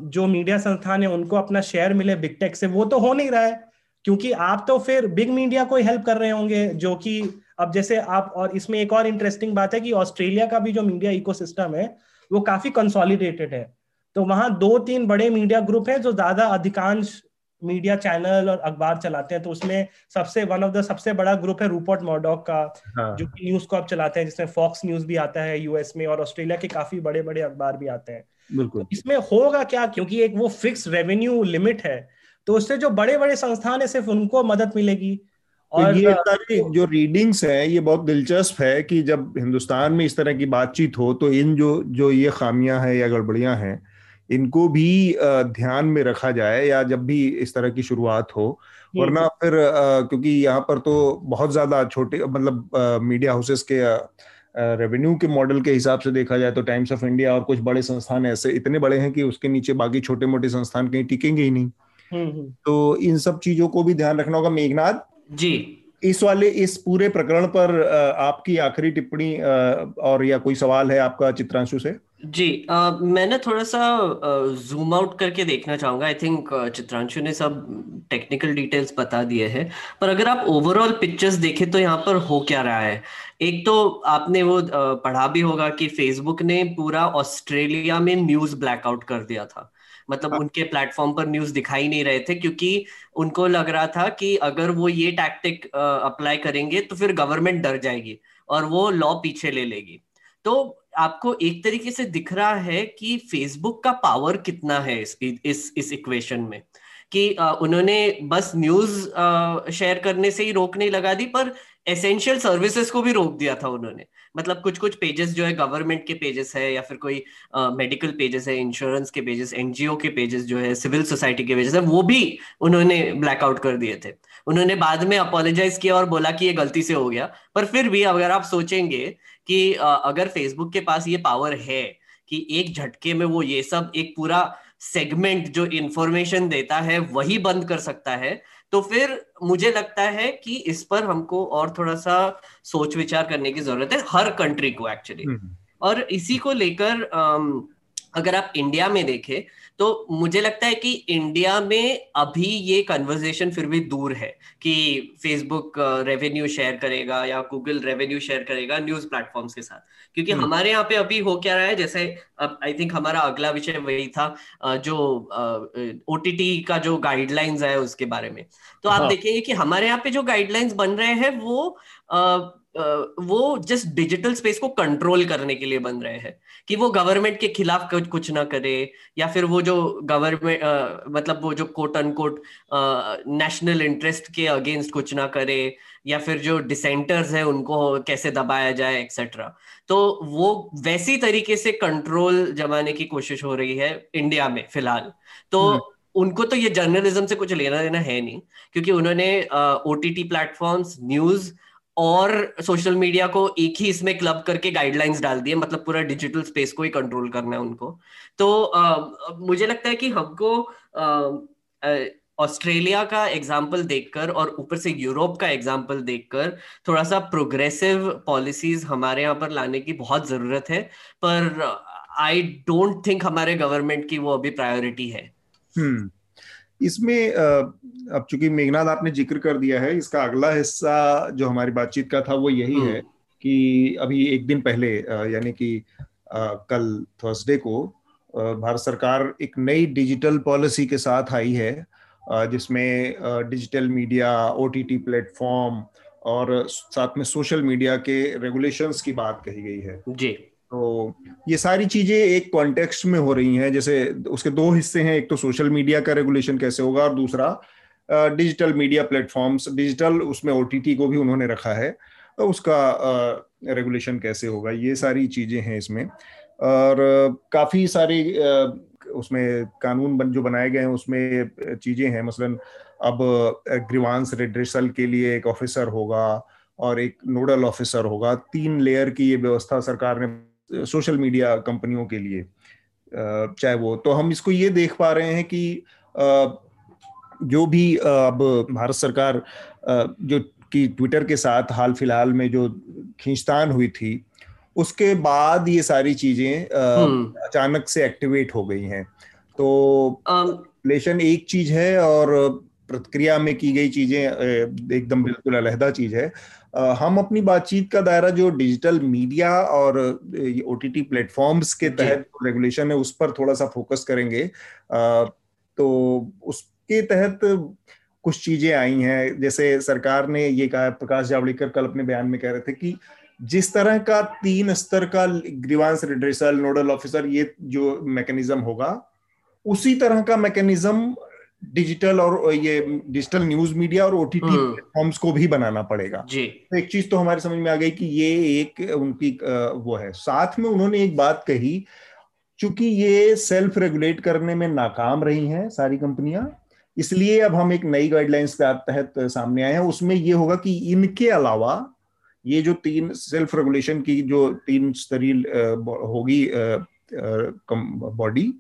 जो मीडिया संस्थान है उनको अपना शेयर मिले बिग टेक से वो तो हो नहीं रहा है। क्योंकि आप तो फिर बिग मीडिया को हेल्प कर रहे होंगे जो कि अब जैसे आप और इसमें एक और इंटरेस्टिंग बात है कि ऑस्ट्रेलिया का भी जो मीडिया इकोसिस्टम है वो काफ़ी कंसोलिडेटेड है। तो वहाँ दो तीन बड़े मीडिया ग्रुप हैं जो ज़्यादा अधिकांश मीडिया चैनल और अखबार चलाते हैं। तो उसमें सबसे वन ऑफ़ द सबसे बड़ा ग्रुप है रूपर्ट मॉडॉक का हाँ, जो कि न्यूज़ को आप चलाते हैं जिसमें फॉक्स न्यूज़ भी आता है यूएस में और ऑस्ट्रेलिया के काफ़ी बड़े बड़े अखबार भी आते हैं। बिल्कुल। इसमें होगा क्या? क्योंकि एक वो फिक्स रेवेन्यू लिमिट है। तो उससे जो बड़े बड़े संस्थान है सिर्फ़ उनको मदद मिलेगी। तो और ये सारी जो रीडिंग्स हैं ये बहुत दिलचस्प है कि जब हिंदुस्तान में इस तरह की बातचीत हो तो इन जो जो ये खामियाँ हैं या गड़बड़ियाँ हैं इनको भी ध्यान में रखा जाए या जब भी इस तरह की शुरुआत हो। वरना फिर क्योंकि यहाँ पर तो बहुत ज़्यादा छोटे मतलब मीडिया हाउसेस के रेवेन्यू के मॉडल के हिसाब से देखा जाए तो टाइम्स ऑफ़ इंडिया और कुछ बड़े संस्थान ऐसे इतने बड़े हैं कि उसके नीचे बाकी छोटे मोटे संस्थान कहीं टिकेंगे ही नहीं। हम्म, हम्म। तो इन सब चीज़ों को भी ध्यान रखना होगा। मेघनाथ जी। इस वाले इस पूरे प्रकरण पर आपकी आखिरी टिप्पणी और या कोई सवाल है आपका चित्रांशु से? जी अ, मैं ना थोड़ा सा जूम आउट करके देखना चाहूँगा। आई थिंक चित्रांशु ने सब टेक्निकल डिटेल्स बता दिए हैं। पर अगर आप ओवरऑल पिक्चर्स देखें तो यहाँ पर हो क्या रहा है? एक तो आपने वो पढ़ा भी होगा कि फेसबुक ने पूरा ऑस्ट्रेलिया में न्यूज़ ब्लैकआउट कर दिया था। मतलब हाँ। उनके प्लेटफॉर्म पर न्यूज़ दिखाई नहीं रहे थे क्योंकि उनको लग रहा था कि अगर वो ये टैक्टिक अप्लाई करेंगे तो फिर गवर्नमेंट डर जाएगी और वो लॉ पीछे ले लेगी तो आपको एक तरीके से दिख रहा है कि फेसबुक का पावर कितना है इस इस इस इक्वेशन में कि अ, उन्होंने बस न्यूज़ शेयर करने से ही रोक नहीं लगा दी पर एसेंशियल सर्विसेज़ को भी रोक दिया था उन्होंने मतलब कुछ कुछ पेजेस जो है गवर्नमेंट के पेजेस है या फिर कोई मेडिकल पेजेस है इंश्योरेंस के पेजेस एनजीओ के पेजेस जो है सिविल सोसाइटी के पेजेस है, वो भी उन्होंने ब्लैकआउट कर दिए थे। उन्होंने बाद में अपोलोजाइज किया और बोला कि ये गलती से हो गया। पर फिर भी अगर आप सोचेंगे कि अगर फेसबुक के पास ये पावर है कि एक झटके में वो ये सब एक पूरा सेगमेंट जो इंफॉर्मेशन देता है, वही बंद कर सकता है तो फिर मुझे लगता है कि इस पर हमको और थोड़ा सा सोच विचार करने की ज़रूरत है हर कंट्री को एक्चुअली हम्म, और इसी को लेकर अगर आप इंडिया में देखें तो मुझे लगता है कि इंडिया में अभी ये कन्वर्जेशन फिर भी दूर है कि फेसबुक रेवेन्यू शेयर करेगा या गूगल रेवेन्यू शेयर करेगा न्यूज़ प्लेटफॉर्म्स के साथ क्योंकि हम्म। हमारे यहाँ पे अभी हो क्या रहा है जैसे अब आई थिंक हमारा अगला विषय वही था जो ओटीटी का जो गाइडलाइंस है उसके बारे में तो आप हाँ। देखेंगे कि हमारे यहाँ पे जो गाइडलाइंस बन रहे हैं वो अ, वो जस्ट डिजिटल स्पेस को कंट्रोल करने के लिए बन रहे हैं कि वो गवर्नमेंट के खिलाफ कुछ ना करे या फिर वो जो गवर्नमेंट मतलब वो जो कोट अनकोट नेशनल इंटरेस्ट के अगेंस्ट कुछ ना करे या फिर जो डिसेंटर्स है उनको कैसे दबाया जाए एक्सेट्रा तो वो वैसी तरीके से कंट्रोल जमाने की कोशिश हो रही है इंडिया में फ़िलहाल तो हम्म। उनको तो ये जर्नलिज्म से कुछ लेना देना है नहीं क्योंकि उन्होंने O T T platforms news और सोशल मीडिया को एक ही इसमें क्लब करके गाइडलाइंस डाल दिए मतलब पूरा डिजिटल स्पेस को ही कंट्रोल करना है उनको। तो अ, मुझे लगता है कि हमको ऑस्ट्रेलिया का एग्ज़ाम्पल देखकर और ऊपर से यूरोप का एग्ज़ाम्पल देखकर थोड़ा सा प्रोग्रेसिव पॉलिसीज़ हमारे यहाँ पर लाने की बहुत ज़रूरत है। पर आई डोंट थिंक हमारे गवर्नमेंट की वो अभी प्रायोरिटी है। हम्म। इसमें अब चूँकि मेघनाथ आपने ज़िक्र कर दिया है इसका अगला हिस्सा जो हमारी बातचीत का था वो यही हम्म। है कि अभी एक दिन पहले यानी कि कल थर्सडे को भारत सरकार एक नई डिजिटल पॉलिसी के साथ आई है जिसमें डिजिटल मीडिया ओटीटी प्लेटफॉर्म और साथ में सोशल मीडिया के रेगुलेशंस की बात कही गई है जी तो ये सारी चीज़ें एक कॉन्टेक्स्ट में हो रही हैं। जैसे उसके दो हिस्से हैं, एक तो सोशल मीडिया का रेगुलेशन कैसे होगा और दूसरा डिजिटल मीडिया प्लेटफॉर्म्स डिजिटल उसमें ओटीटी को भी उन्होंने रखा है तो उसका रेगुलेशन कैसे होगा? ये सारी चीज़ें हैं इसमें। और काफ़ी सारी उसमें कानून बन, जो बनाए गए हैं, उसमें चीज़ें हैं। मसलन अब ग्रीवांस रिड्रेसल के लिए एक ऑफिसर होगा और एक नोडल ऑफिसर होगा। तीन लेयर की ये व्यवस्था सरकार ने सोशल मीडिया कंपनियों के लिए चाहे वो तो हम इसको ये देख पा रहे हैं कि जो भी अब भारत सरकार जो कि ट्विटर के साथ हाल फ़िलहाल में जो खींचतान हुई थी उसके बाद ये सारी चीज़ें हम्म। अचानक से एक्टिवेट हो गई हैं। तो लेशन एक चीज़ है और प्रतिक्रिया में की गई चीज़ें एकदम बिल्कुल अलहदा चीज़ है। हम अपनी बातचीत का दायरा जो डिजिटल मीडिया और ओ टी टी प्लेटफॉर्म्स के तहत रेगुलेशन है उस पर थोड़ा सा फोकस करेंगे। तो उसके तहत कुछ चीज़ें आई हैं। जैसे सरकार ने ये कहा प्रकाश जावड़ेकर कल अपने बयान में कह रहे थे कि जिस तरह का तीन स्तर का ग्रीवांस रिड्रेसल नोडल ऑफिसर ये जो मैकेनिज्म होगा उसी तरह का मैकेनिज्म डिजिटल और ये डिजिटल न्यूज़ मीडिया और ओटीटी प्लेटफॉर्म्स को भी बनाना पड़ेगा। जी। तो एक चीज़ तो हमारे समझ में आ गई कि ये एक उनकी वो है। साथ में उन्होंने एक बात कही चूँकि ये सेल्फ रेगुलेट करने में नाकाम रही हैं सारी कंपनियाँ इसलिए अब हम एक नई गाइडलाइंस के तहत सामने आए हैं। उसमें ये होगा कि इनके अलावा ये जो तीन सेल्फ रेगुलेशन की जो तीन स्तरीय होगी बॉडी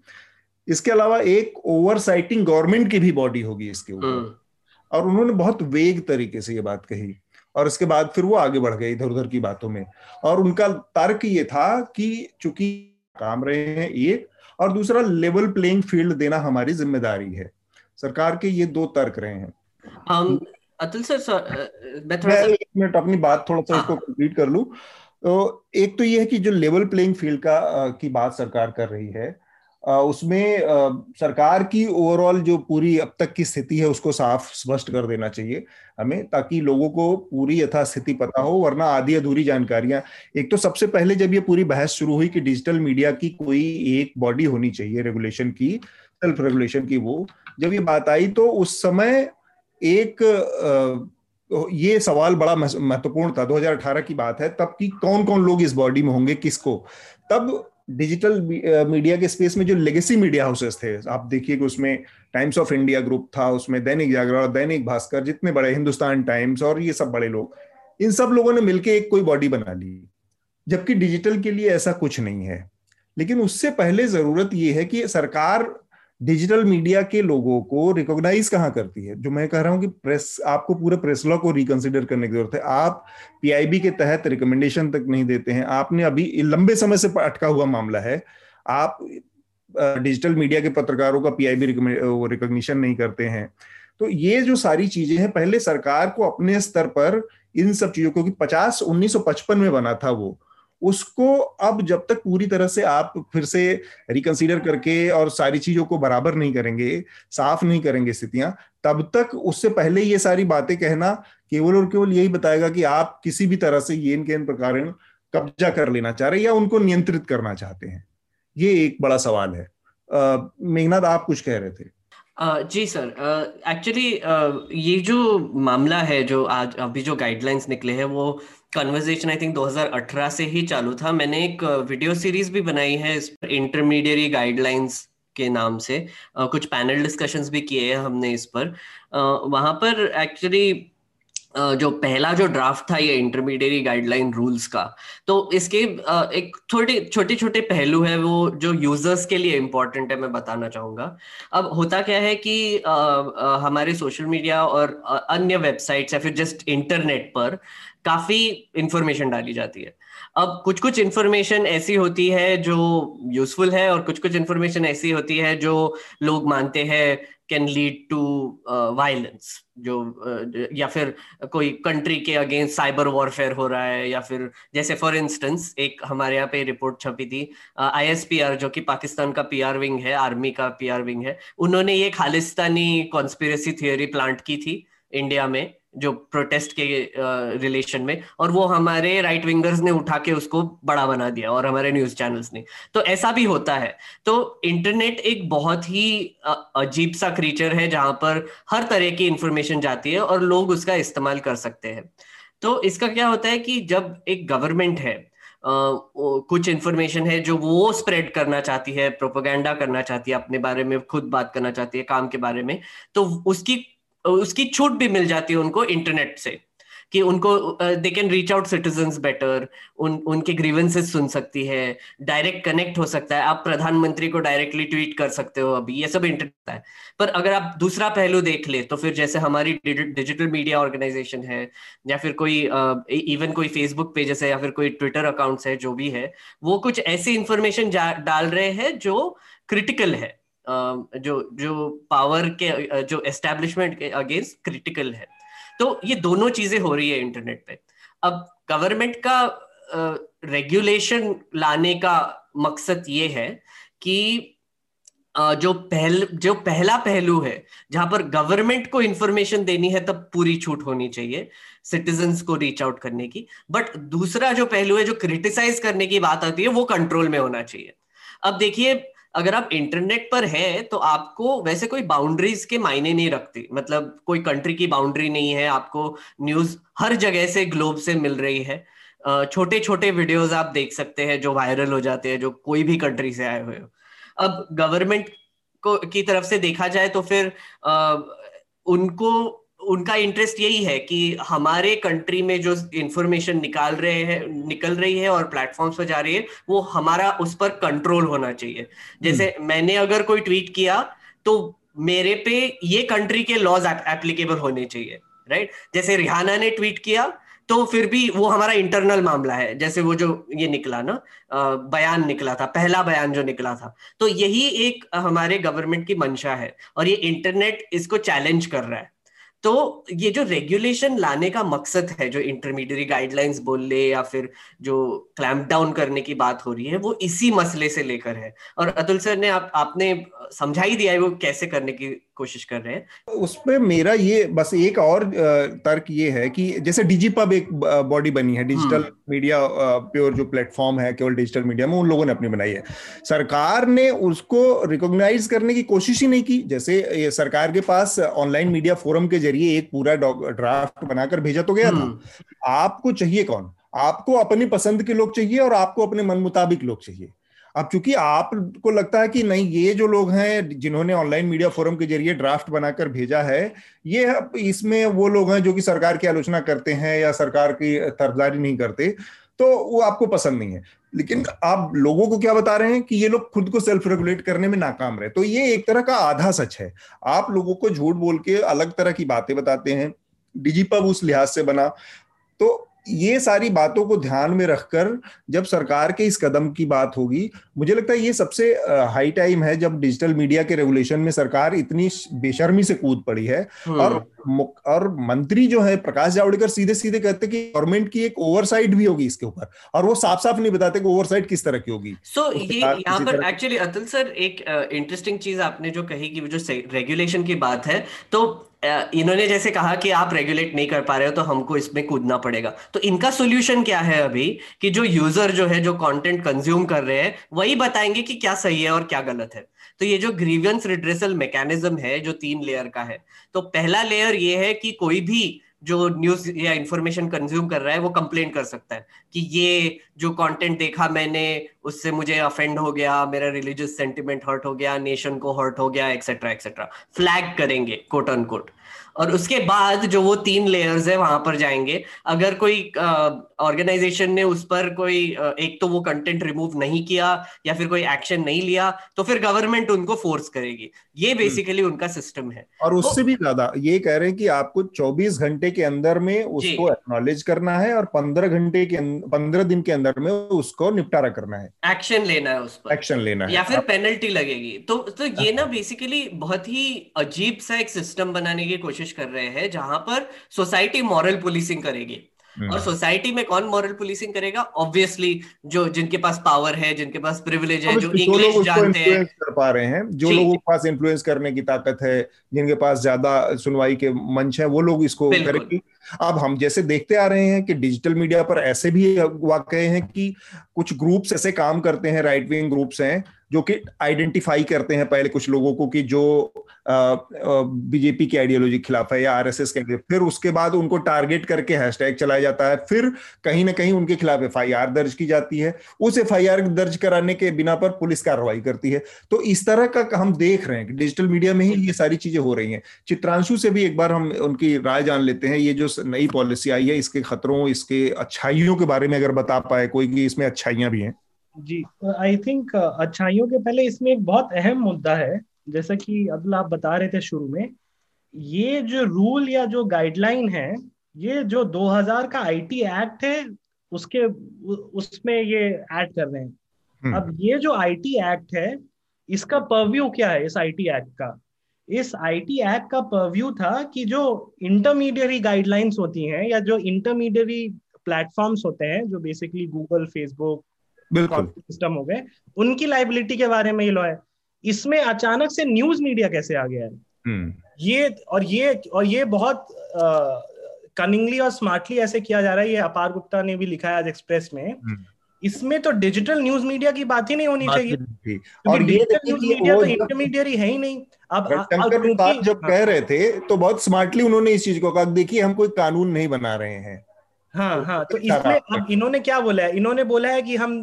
इसके अलावा एक ओवरसाइटिंग गवर्नमेंट की भी बॉडी होगी इसके ऊपर। हम्म। और उन्होंने बहुत वेग तरीके से ये बात कही। और इसके बाद फिर वो आगे बढ़ गए इधर उधर की बातों में। और उनका तर्क ये था कि चूँकि काम रहे हैं एक और दूसरा लेवल प्लेइंग फ़ील्ड देना हमारी ज़िम्मेदारी है। सरकार के ये दो तर्क रहे हैं। um, अतुल सर मैं थोड़ा सा एक मिनट अपनी बात थोड़ा सा हाँ। इसको कंप्लीट कर लूँ। तो एक तो ये है कि जो लेवल प्लेइंग फ़ील्ड का की बात सरकार कर रही है उसमें सरकार की ओवरऑल जो पूरी अब तक की स्थिति है, उसको साफ़ स्पष्ट कर देना चाहिए हमें, ताकि लोगों को पूरी यथास्थिति पता हो, वरना आधी अधूरी जानकारियाँ। एक तो सबसे पहले जब ये पूरी बहस शुरू हुई कि डिजिटल मीडिया की कोई एक बॉडी होनी चाहिए रेगुलेशन की सेल्फ रेगुलेशन की वो, जब ये बात आई तो उस समय एक ये सवाल बड़ा महत्वपूर्ण था। 2018 की बात है, तब की कौन कौन लोग इस बॉडी में होंगे, किसको? तब डिजिटल मीडिया के स्पेस में जो लेगेसी मीडिया हाउसेस थे, आप देखिए कि उसमें टाइम्स ऑफ़ इंडिया ग्रुप था, उसमें दैनिक जागरण, दैनिक भास्कर, जितने बड़े हिंदुस्तान टाइम्स और ये सब बड़े लोग, इन सब लोगों ने मिलकर एक कोई बॉडी बना ली। जबकि डिजिटल के लिए ऐसा कुछ नहीं है। लेकिन उससे पहले ज़रूरत यह है कि सरकार डिजिटल मीडिया के लोगों को रिकॉग्नाइज कहाँ करती है? जो मैं कह रहा हूँ कि प्रेस आपको पूरे प्रेस लॉ को रिकंसिडर करने की ज़रूरत है। आप पीआईबी के तहत रिकमेंडेशन तक नहीं देते हैं। आपने अभी लंबे समय से अटका हुआ मामला है। आप डिजिटल मीडिया के पत्रकारों का पीआईबी रिकॉग्निशन नहीं करते हैं। तो ये जो सारी चीज़ें हैं, पहले सरकार को अपने स्तर पर इन सब चीज़ों को पचास उन्नीस में बना था वो। उसको अब जब तक पूरी तरह से आप फिर से रिकंसीडर करके और सारी चीज़ों को बराबर नहीं करेंगे, साफ़ नहीं करेंगे स्थितियाँ, तब तक उससे पहले ये सारी बातें कहना केवल और केवल यही बताएगा कि आप किसी भी तरह से ये इनके इन प्रकार कब्जा कर लेना चाह रहे हैं या उनको नियंत्रित करना चाहते हैं। ये एक बड़ा सवाल है। मेघनाथ, आप कुछ कह रहे थे। जी सर एक्चुअली ये जो मामला है, जो आज अभी जो गाइडलाइंस निकले हैं, वो कन्वर्जेशन आई थिंक 2018 से ही चालू था। मैंने एक वीडियो सीरीज़ भी बनाई है इस पर इंटरमीडियरी गाइडलाइंस के नाम से। uh, कुछ पैनल डिस्कशंस भी किए हैं हमने इस पर। uh, वहाँ पर एक्चुअली uh, जो पहला जो ड्राफ्ट था ये इंटरमीडिएट गाइडलाइन रूल्स का तो इसके uh, एक थोड़ी छोटे छोटे पहलू है वो जो यूज़र्स के लिए इम्पोर्टेंट है मैं बताना चाहूँगा। अब होता क्या है कि uh, हमारे सोशल मीडिया और अन्य वेबसाइट्स या फिर जस्ट इंटरनेट पर काफ़ी इंफॉर्मेशन डाली जाती है। अब कुछ कुछ इंफॉर्मेशन ऐसी होती है जो यूजफुल है और कुछ कुछ इंफॉर्मेशन ऐसी होती है जो लोग मानते हैं कैन लीड टू वायलेंस जो uh, या फिर कोई कंट्री के अगेंस्ट साइबर वॉरफेयर हो रहा है या फिर जैसे फॉर इंस्टेंस एक हमारे यहाँ पे रिपोर्ट छपी थी आईएसपीआर uh, जो कि पाकिस्तान का पीआर विंग है आर्मी का पीआर विंग है उन्होंने ये खालिस्तानी कॉन्स्पिरसी थियोरी प्लांट की थी इंडिया में। जो प्रोटेस्ट के रिलेशन में और वो हमारे राइट विंगर्स ने उठा के उसको बड़ा बना दिया और हमारे न्यूज़ चैनल्स ने। तो ऐसा भी होता है। तो इंटरनेट एक बहुत ही अजीब सा क्रीचर है जहाँ पर हर तरह की इंफॉर्मेशन जाती है और लोग उसका इस्तेमाल कर सकते हैं। तो इसका क्या होता है कि जब एक गवर्नमेंट है Uh, कुछ इंफॉर्मेशन है जो वो स्प्रेड करना चाहती है प्रोपोगंडा करना चाहती है अपने बारे में खुद बात करना चाहती है काम के बारे में तो उसकी उसकी छूट भी मिल जाती है उनको इंटरनेट से, कि उनको they can reach out citizen better उन, उनके ग्रीवेंसेस सुन सकती है डायरेक्ट कनेक्ट हो सकता है। आप प्रधानमंत्री को डायरेक्टली ट्वीट कर सकते हो अभी, ये सब इंटरनेट है। पर अगर आप दूसरा पहलू देख ले तो फिर जैसे हमारी डिजिटल मीडिया ऑर्गेनाइजेशन है, या फिर कोई इवन कोई फेसबुक पेजेस है या फिर कोई ट्विटर अकाउंट्स है, जो भी है, वो कुछ ऐसी इंफॉर्मेशन डाल रहे हैं जो क्रिटिकल है। जो जो पावर के जो एस्टेब्लिशमेंट के अगेंस्ट क्रिटिकल है। तो ये दोनों चीज़ें हो रही है इंटरनेट पे। अब गवर्नमेंट का रेगुलेशन लाने का मकसद ये है कि जो पहल, जो पहला पहलू है, जहाँ पर गवर्नमेंट को इंफॉर्मेशन देनी है, तब पूरी छूट होनी चाहिए सिटीजन्स को रीच आउट करने की। बट दूसरा जो पहलू है, जो क्रिटिसाइज करने की बात आती है, वो कंट्रोल में होना चाहिए। अब देखिए अगर आप इंटरनेट पर है तो आपको वैसे कोई बाउंड्रीज के मायने नहीं रखती। मतलब कोई कंट्री की बाउंड्री नहीं है आपको न्यूज़ हर जगह से ग्लोब से मिल रही है। छोटे छोटे वीडियोस आप देख सकते हैं जो वायरल हो जाते हैं जो कोई भी कंट्री से आए हुए हो। अब गवर्नमेंट को की तरफ़ से देखा जाए तो फिर आ, उनको उनका इंटरेस्ट यही है कि हमारे कंट्री में जो इंफॉर्मेशन निकाल रहे हैं निकल रही है और प्लेटफॉर्म्स पर जा रही है वो हमारा उस पर कंट्रोल होना चाहिए। जैसे हम्म। मैंने अगर कोई ट्वीट किया तो मेरे पे ये कंट्री के लॉज एप्लीकेबल होने चाहिए राइट जैसे रिहाना ने ट्वीट किया तो फिर भी वो हमारा इंटरनल मामला है। जैसे वो जो ये निकला ना बयान निकला था पहला बयान जो निकला था तो यही एक हमारे गवर्नमेंट की मंशा है और ये इंटरनेट इसको चैलेंज कर रहा है। तो ये जो रेगुलेशन लाने का मकसद है, जो इंटरमीडिएट गाइडलाइंस बोल ले या फिर जो क्लैम्प डाउन करने की बात हो रही है, वो इसी मसले से लेकर है। और अतुल सर ने आप, आपने समझाई दिया है वो कैसे करने की कोशिश कर रहे हैं। उसमें मेरा ये बस एक और तर्क ये है कि जैसे डीजी पब एक बॉडी बनी है डिजिटल मीडिया प्योर जो प्लेटफॉर्म है केवल डिजिटल मीडिया में उन लोगों ने अपनी बनाई है। सरकार ने उसको रिकॉग्नाइज करने की कोशिश ही नहीं की। जैसे सरकार के पास ऑनलाइन मीडिया फोरम के ज़रिए एक पूरा ड्राफ्ट बनाकर भेजा तो गया था। हम्म। आपको चाहिए कौन? आपको अपनी पसंद के लोग चाहिए और आपको अपने मन मुताबिक लोग चाहिए। अब चूँकि आपको लगता है कि नहीं ये जो लोग हैं जिन्होंने ऑनलाइन मीडिया फोरम के ज़रिए ड्राफ्ट बनाकर भेजा है ये इसमें वो लोग हैं जो कि सरकार की आलोचना करते हैं या सरकार की तरफदारी नहीं करते तो वो आपको पसंद नहीं है। लेकिन आप लोगों को क्या बता रहे हैं कि ये लोग खुद को सेल्फ रेगुलेट करने में नाकाम रहे। तो ये एक तरह का आधा सच है। आप लोगों को झूठ बोल के अलग तरह की बातें बताते हैं डिजीपब उस लिहाज से बना। तो ये सारी बातों को ध्यान में रखकर जब सरकार के इस कदम की बात होगी मुझे लगता है ये सबसे हाई टाइम है जब डिजिटल मीडिया के रेगुलेशन में सरकार इतनी बेशर्मी से कूद पड़ी है हम्म। और और मंत्री जो है प्रकाश जावड़ेकर सीधे सीधे कहते कि गवर्नमेंट की एक ओवरसाइट भी होगी इसके ऊपर और वो साफ़ साफ़ नहीं बताते कि ओवरसाइट किस तरह की होगी सो so, ये यहाँ पर एक्चुअली अतुल सर एक इंटरेस्टिंग चीज़ आपने जो कही कि जो रेगुलेशन की बात है तो इन्होंने जैसे कहा कि आप रेगुलेट नहीं कर पा रहे हो तो हमको इसमें कूदना पड़ेगा। तो इनका सोल्यूशन क्या है अभी कि जो यूज़र जो है, जो कंटेंट कंज्यूम कर रहे हैं, वही बताएँगे कि क्या सही है और क्या गलत है। तो ये जो ग्रीवियंस रिड्रेसल मैकेनिज्म है, जो तीन लेयर का है तो पहला लेयर ये है कि कोई भी जो न्यूज़ या इंफॉर्मेशन कंज्यूम कर रहा है, वो कंप्लेन कर सकता है कि ये जो कंटेंट देखा मैंने, उससे मुझे अफेंड हो गया, मेरा रिलीजियस सेंटिमेंट हर्ट हो गया नेशन को हर्ट हो गया एक्सेट्रा एक्सेट्रा फ्लैग करेंगे कोट अनकोट कोट और उसके बाद जो वो तीन लेयर्स है वहाँ पर जाएँगे। अगर कोई ऑर्गेनाइजेशन ने उस पर कोई एक तो वो कंटेंट रिमूव नहीं किया या फिर कोई एक्शन नहीं लिया तो फिर गवर्नमेंट उनको फोर्स करेगी। ये बेसिकली हम्म। उनका सिस्टम है। और तो उससे तो, भी ज़्यादा ये कह रहे हैं कि आपको 24 घंटे के अंदर में उसको एक्नोलेज करना है और 15 घंटे के पंद्रह दिन के अंदर में उसको निपटारा करना है। एक्शन लेना है उस पर। एक्शन लेना है। या फिर पेनल्टी लगेगी। तो तो ये ना बेसिकली बहुत ही अजीब सा एक सिस्टम बनाने की कोशिश कर रहे हैं जहाँ पर सोसाइटी मॉरल पुलिसिंग करेगी। और हम्म। सोसाइटी में कौन मॉरल पुलिसिंग करेगा? ऑब्वियसली जो जिनके पास पावर है जिनके पास प्रिविलेज है जो इंग्लिश जानते हैं। कर पा रहे हैं जो लोगों के पास इन्फ्लुएंस करने की ताकत है जिनके पास ज़्यादा सुनवाई के मंच है वो लोग इसको करेंगे। अब हम जैसे देखते आ रहे हैं कि डिजिटल मीडिया पर ऐसे भी वाकई हैं कि कुछ ग्रुप्स ऐसे काम करते हैं राइट विंग ग्रुप्स हैं जो कि आइडेंटिफाई करते हैं पहले कुछ लोगों को कि जो बीजेपी की आइडियोलॉजी के खिलाफ है या आरएसएस के खिलाफ फिर उसके बाद उनको टारगेट करके हैशटैग चलाया जाता है, फिर कहीं ना कहीं उनके खिलाफ एफआईआर दर्ज की जाती है। उस एफआईआर दर्ज कराने के बिना पर पुलिस कार्रवाई करती है। तो इस तरह का हम देख रहे हैं कि डिजिटल मीडिया में ही ये सारी चीज़ें हो रही हैं। चित्रांशु से भी एक बार हम उनकी राय जान लेते हैं। ये जो नई पॉलिसी आई है, इसके खतरों, इसके अच्छाइयों के बारे में अगर बता पाए कोई कि इसमें अच्छाइयाँ भी हैं। जी। आई थिंक अच्छाइयों के पहले इसमें एक बहुत अहम मुद्दा है जैसा कि अब्दुल आप बता रहे थे शुरू में ये जो रूल या जो गाइडलाइन है ये जो 2000 का आईटी एक्ट है उसके उसमें ये ऐड कर रहे हैं। हम्म। अब ये जो आईटी एक्ट है इसका परव्यू क्या है इस आईटी एक्ट का? इस आईटी एक्ट का परव्यू था कि जो इंटरमीडियरी गाइडलाइंस होती हैं या जो इंटरमीडियरी प्लेटफॉर्म्स होते हैं जो बेसिकली गूगल फेसबुक सिस्टम हो गए। उनकी लाइबिलिटी के बारे में ये लो है। इसमें अचानक से न्यूज़ मीडिया कैसे आ गया है? हम्म। ये और ये और ये बहुत कनिंगली और स्मार्टली ऐसे किया जा रहा है। ये अपार गुप्ता ने भी लिखा है आज एक्सप्रेस में। हम्म। इसमें तो डिजिटल न्यूज़ मीडिया की बात ही नहीं होनी चाहिए। और डिजिटल न्यूज़ मीडिया तो इंटरमीडियरी है ही नहीं। अब जब कह रहे थे तो बहुत स्मार्टली उन्होंने इस चीज़ को कहा देखिए हम कोई कानून नहीं बना रहे हैं। हाँ तो हाँ तो इसमें अब इन्होंने क्या बोला है? इन्होंने बोला है कि हम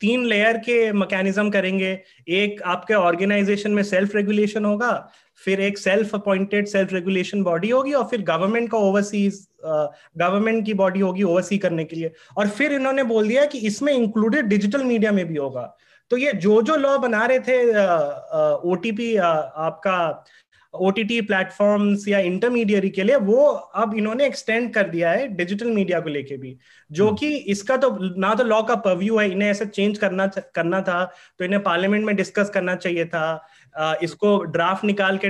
तीन लेयर के मैकेनिज्म करेंगे। एक आपके ऑर्गेनाइजेशन में सेल्फ रेगुलेशन होगा फिर एक self appointed self regulation body होगी और फिर गवर्नमेंट का ओवरसीज गवर्नमेंट की बॉडी होगी ओवरसी करने के लिए। और फिर इन्होंने बोल दिया कि इसमें इंक्लूडेड डिजिटल मीडिया में भी होगा। तो ये जो जो लॉ बना रहे थे ओटीपी आपका ओटीटी प्लेटफॉर्म्स या इंटरमीडियरी के लिए वो अब इन्होंने एक्सटेंड कर दिया है डिजिटल मीडिया को लेके भी जो हम्म। कि इसका तो ना तो लॉ का परव्यू है इन्हें ऐसे चेंज करना करना था तो इन्हें पार्लियामेंट में डिस्कस करना चाहिए था इसको ड्राफ्ट निकाल के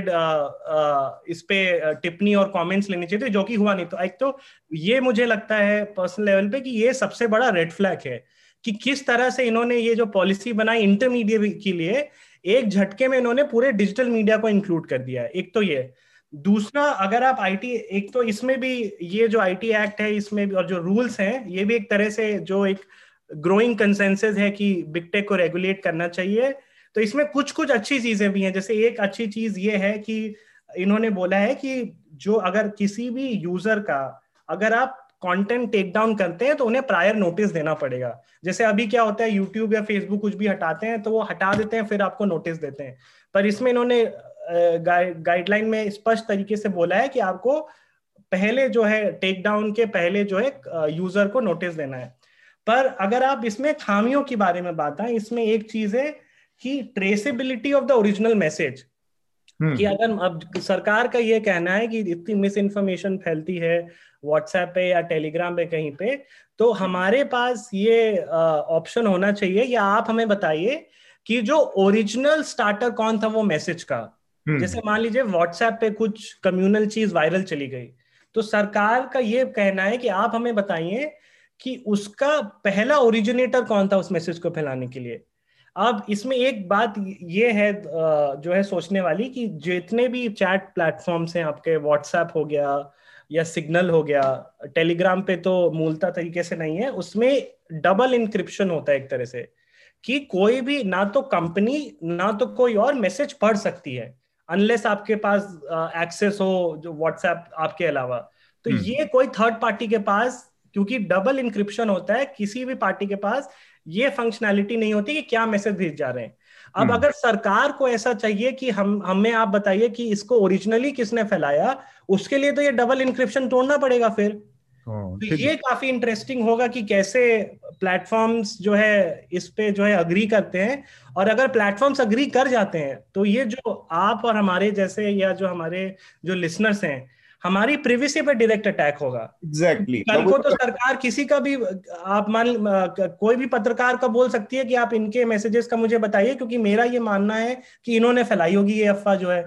इस पे टिप्पणी और कमेंट्स लेने चाहिए थे जो कि हुआ नहीं तो एक तो ये मुझे लगता है पर्सनल लेवल पे कि ये सबसे बड़ा रेड फ्लैग है कि किस तरह से इन्होंने ये जो पॉलिसी बनाई इंटरमीडिएट के लिए एक झटके में इन्होंने पूरे डिजिटल मीडिया को इंक्लूड कर दिया है। एक तो ये। दूसरा, अगर आप आईटी एक तो इसमें भी ये जो आईटी एक्ट है, इसमें भी और जो रूल्स हैं, ये भी एक तरह से जो एक ग्रोइंग कंसेंसस है कि बिग टेक को रेगुलेट करना चाहिए। तो इसमें कुछ कुछ अच्छी चीज़ें भी हैं। जैसे एक अच्छी चीज़ ये है कि इन्होंने बोला है कि जो अगर किसी भी यूज़र का, अगर आप कंटेंट टेक डाउन करते हैं तो उन्हें प्रायर नोटिस देना पड़ेगा। जैसे अभी क्या होता है यूट्यूब या फेसबुक कुछ भी हटाते हैं तो वो हटा देते हैं फिर आपको नोटिस देते हैं। पर इसमें इन्होंने गाइडलाइन में स्पष्ट तरीके से बोला है कि आपको पहले जो है टेक डाउन के पहले जो है यूज़र को नोटिस देना है। पर अगर आप इसमें खामियों के बारे में बात आए इसमें एक चीज़ है कि traceability of the original message कि अगर अब सरकार का ये कहना है कि इतनी मिस इन्फॉर्मेशन फैलती है व्हाट्सएप पे या टेलीग्राम पे कहीं पे तो हमारे पास ये ऑप्शन होना चाहिए। या आप हमें बताइए कि जो ओरिजिनल स्टार्टर कौन था वो मैसेज का? हम्म। जैसे मान लीजिए व्हाट्सएप पे कुछ कम्युनल चीज़ वायरल चली गई तो सरकार का ये कहना है कि आप हमें बताइए कि उसका पहला ओरिजिनेटर कौन था उस मैसेज को फैलाने के लिए? अब इसमें एक बात ये है जो है सोचने वाली कि जितने भी चैट प्लेटफॉर्म्स हैं आपके व्हाट्सएप हो गया या सिग्नल हो गया टेलीग्राम पे तो मूलता तरीके से नहीं है उसमें डबल इंक्रिप्शन होता है एक तरह से कि कोई भी ना तो कंपनी ना तो कोई और मैसेज पढ़ सकती है अनलेस आपके पास एक्सेस हो जो व्हाट्सएप आपके अलावा तो हम्म। ये कोई थर्ड पार्टी के पास क्योंकि डबल इंक्रिप्शन होता है किसी भी पार्टी के पास ये फंक्शनैलिटी नहीं होती कि क्या मैसेज भेज जा रहे हैं अब हम्म। अगर सरकार को ऐसा चाहिए कि हम हमें आप बताइए कि इसको ओरिजिनली किसने फैलाया उसके लिए तो ये डबल इंक्रिप्शन तोड़ना पड़ेगा फिर। हाँ, तो ये काफ़ी इंटरेस्टिंग होगा कि कैसे प्लेटफॉर्म्स जो है इस पे जो है अग्री करते हैं। और अगर प्लेटफॉर्म्स अग्री कर जाते हैं तो ये जो आप और हमारे जैसे या जो हमारे जो लिसनर्स हैं हमारी प्रिवेसी पर डायरेक्ट अटैक होगा। Exactly exactly. कल को तो सरकार किसी का भी आप मान कोई भी पत्रकार का बोल सकती है कि आप इनके मैसेजेस का मुझे बताइए क्योंकि मेरा ये मानना है कि इन्होंने फैलाई होगी ये अफवाह जो है।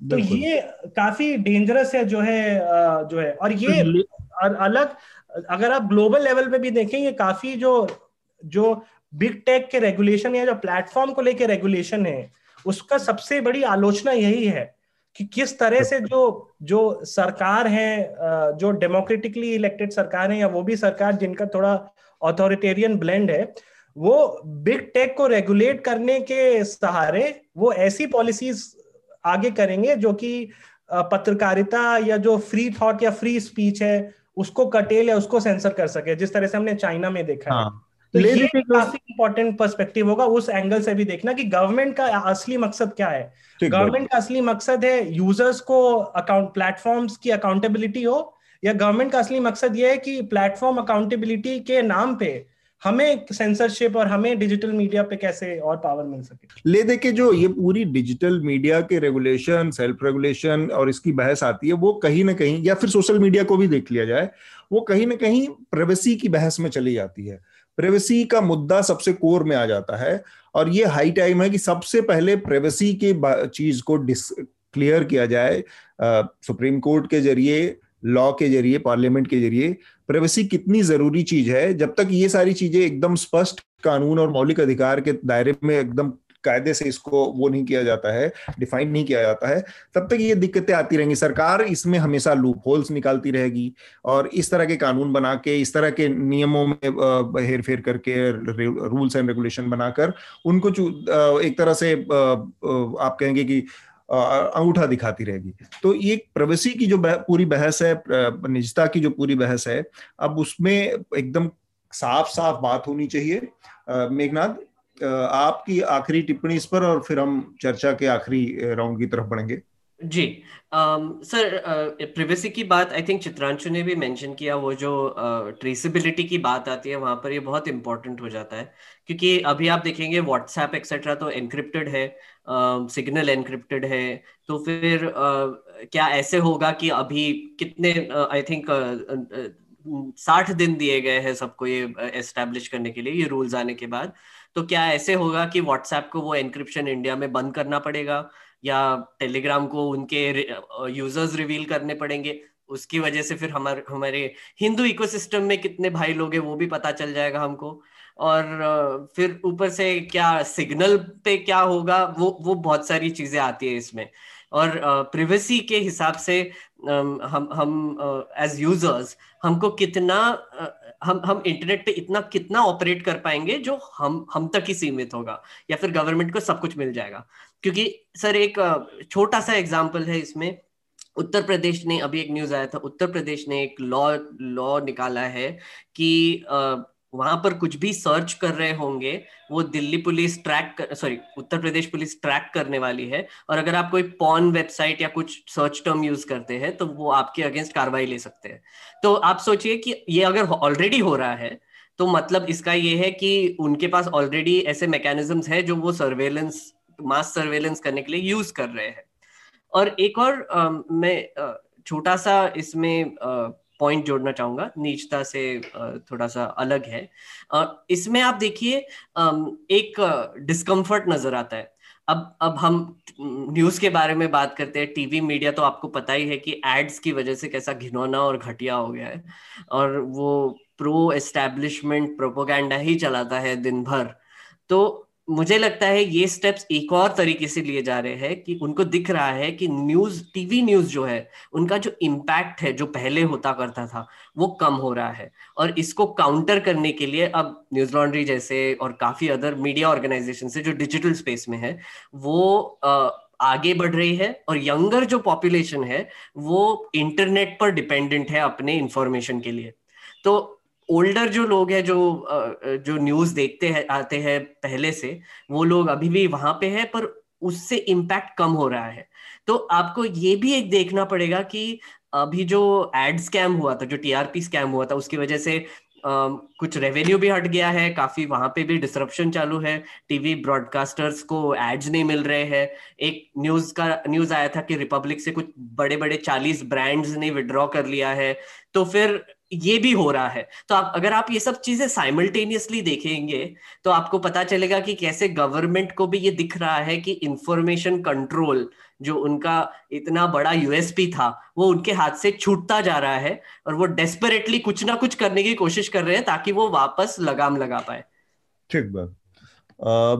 तो ये काफ़ी डेंजरस है जो है जो है। और ये और अलग अगर आप ग्लोबल लेवल पे भी देखें ये काफ़ी जो जो बिग टेक के रेगुलेशन या जो प्लेटफॉर्म को लेके रेगुलेशन है उसका सबसे बड़ी आलोचना यही है कि किस तरह से जो जो सरकार है जो डेमोक्रेटिकली इलेक्टेड सरकार है या वो भी सरकार जिनका थोड़ा ऑथोरिटेरियन ब्लेंड है वो बिग टेक को रेगुलेट करने के सहारे वो ऐसी पॉलिसीज़ आगे करेंगे जो कि पत्रकारिता या जो फ्री थॉट या फ्री स्पीच है उसको कटेल या उसको सेंसर कर सके जिस तरह से हमने चाइना में देखा हाँ. तो ये काफ़ी इंपॉर्टेंट पर्सपेक्टिव होगा उस एंगल से भी देखना कि गवर्नमेंट का असली मकसद क्या है। गवर्नमेंट का असली मकसद है यूज़र्स को अकाउंट प्लेटफॉर्म्स की अकाउंटेबिलिटी हो या गवर्नमेंट का असली मकसद ये है कि प्लेटफॉर्म अकाउंटेबिलिटी के नाम पे हमें सेंसरशिप और हमें डिजिटल मीडिया पे कैसे और पावर मिल सके। ले दे के जो ये पूरी डिजिटल मीडिया के रेगुलेशन सेल्फ रेगुलेशन और इसकी बहस आती है वो कहीं ना कहीं या फिर सोशल मीडिया को भी देख लिया जाए वो कहीं ना कहीं प्राइवेसी की बहस में चली जाती है। प्राइवेसी का मुद्दा सबसे कोर में आ जाता है और ये हाई टाइम है कि सबसे पहले प्रेवेसी के चीज़ को डिस क्लियर किया जाए सुप्रीम कोर्ट के ज़रिए लॉ के ज़रिए पार्लियामेंट के ज़रिए प्रेवेसी कितनी ज़रूरी चीज़ है? जब तक ये सारी चीज़ें एकदम स्पष्ट कानून और मौलिक अधिकार के दायरे में एकदम कायदे से इसको वो नहीं किया जाता है डिफाइन नहीं किया जाता है, तब तक ये दिक्कतें आती रहेंगी। सरकार इसमें हमेशा लूप होल्स निकालती रहेगी और इस तरह के कानून बना के, इस तरह के नियमों में हेर फेर करके रूल्स एंड रेगुलेशन बनाकर उनको एक तरह से आप कहेंगे कि अंगूठा दिखाती रहेगी। तो ये प्रवेशी की जो पूरी बहस है निजता की जो पूरी बहस है, अब उसमें एकदम साफ़ साफ़ बात होनी चाहिए। मेघनाथ आपकी आखिरी टिप्पणी इस पर और फिर हम चर्चा के आखिरी राउंड की तरफ़ बढ़ेंगे। जी सर प्रिवेसी की बात आई थिंक चित्रांशु ने भी मेंशन किया वो जो ट्रेसिबिलिटी uh, की बात आती है वहाँ पर ये बहुत इंपॉर्टेंट हो जाता है। क्योंकि अभी आप देखेंगे व्हाट्सएप एक्सेट्रा तो एनक्रिप्टेड है सिग्नल uh, एनक्रिप्टेड है तो फिर uh, क्या ऐसे होगा कि अभी कितने आई थिंक साठ दिन दिए गए हैं सबको ये एस्टेब्लिश करने के लिए ये रूल्स आने के बाद। तो क्या ऐसे होगा कि व्हाट्सएप को वो एनक्रिप्शन इंडिया में बंद करना पड़ेगा? या टेलीग्राम को उनके यूज़र्स रिवील करने पड़ेंगे? उसकी वजह से फिर हमारे हमारे हिंदू इकोसिस्टम में कितने भाई लोग हैं वो भी पता चल जाएगा हमको। और फिर ऊपर से क्या सिग्नल पे क्या होगा, वो वो बहुत सारी चीज़ें आती है इसमें। और प्रिवेसी के हिसाब से हम हम एज यूज़र्स हमको कितना हम हम इंटरनेट पे इतना, कितना ऑपरेट कर पाएँगे जो हम हम तक ही सीमित होगा, या फिर गवर्नमेंट को सब कुछ मिल जाएगा। क्योंकि सर, एक छोटा सा एग्ज़ाम्पल है इसमें। उत्तर प्रदेश ने, अभी एक न्यूज़ आया था, उत्तर प्रदेश ने एक लॉ लॉ निकाला है कि वहाँ पर कुछ भी सर्च कर रहे होंगे वो Delhi police track sorry Uttar Pradesh police track करने वाली है। और अगर आप कोई पॉन वेबसाइट या कुछ सर्च टर्म यूज़ करते हैं तो वो आपके अगेंस्ट कार्रवाई ले सकते हैं। तो आप सोचिए कि ये अगर ऑलरेडी हो रहा है तो मतलब इसका ये है कि उनके पास ऑलरेडी ऐसे मैकेनिज्म्स है जो वो सर्वेलेंस मास सर्वेलेंस करने के लिए यूज़ कर रहे हैं। और एक और आ, मैं छोटा सा इसमें पॉइंट जोड़ना चाहूँगा। नीचता से थोड़ा सा अलग है। इसमें आप देखिए एक डिस्कम्फर्ट नज़र आता है। अब अब हम न्यूज़ के बारे में बात करते हैं टीवी मीडिया तो आपको पता ही है कि एड्स की वजह से कैसा घिनौना और घटिया हो गया है। और वो प्रो एस्टेब्लिशमेंट प्रोपोगंडा ही चलाता है दिन भर। तो मुझे लगता है ये स्टेप्स एक और तरीके से लिए जा रहे हैं कि उनको दिख रहा है कि न्यूज़ टीवी न्यूज़ जो है उनका जो इम्पैक्ट है जो पहले होता करता था वो कम हो रहा है। और इसको काउंटर करने के लिए अब न्यूज़ लॉन्ड्री जैसे और काफ़ी अदर मीडिया ऑर्गेनाइजेशन से जो डिजिटल स्पेस में है वो आ, आगे बढ़ रही है और यंगर जो पॉपुलेशन है वो इंटरनेट पर डिपेंडेंट है अपने इंफॉर्मेशन के लिए। तो ओल्डर जो लोग हैं जो जो न्यूज़ देखते हैं आते हैं पहले से वो लोग अभी भी वहाँ पे है पर उससे इम्पैक्ट कम हो रहा है। तो आपको ये भी एक देखना पड़ेगा कि अभी जो एड स्कैम हुआ था जो टीआरपी स्कैम हुआ था उसकी वजह से Uh, कुछ रेवेन्यू भी हट गया है काफ़ी वहाँ पे भी डिसरप्शन चालू है। टीवी ब्रॉडकास्टर्स को एड्स नहीं मिल रहे हैं। एक न्यूज़ का न्यूज़ आया था कि रिपब्लिक से कुछ बड़े बड़े चालीस ब्रांड्स ने विड्रॉ कर लिया है। तो फिर ये भी हो रहा है। तो आप, अगर आप ये सब चीज़ें साइमल्टेनियसली देखेंगे तो आपको पता चलेगा कि कैसे गवर्नमेंट को भी ये दिख रहा है कि इंफॉर्मेशन कंट्रोल जो उनका इतना बड़ा यूएसपी था, वो उनके हाथ से छूटता जा रहा है और वो डेस्परेटली कुछ ना कुछ करने की कोशिश कर रहे हैं ताकि वो वापस लगाम लगा पाए। ठीक बात।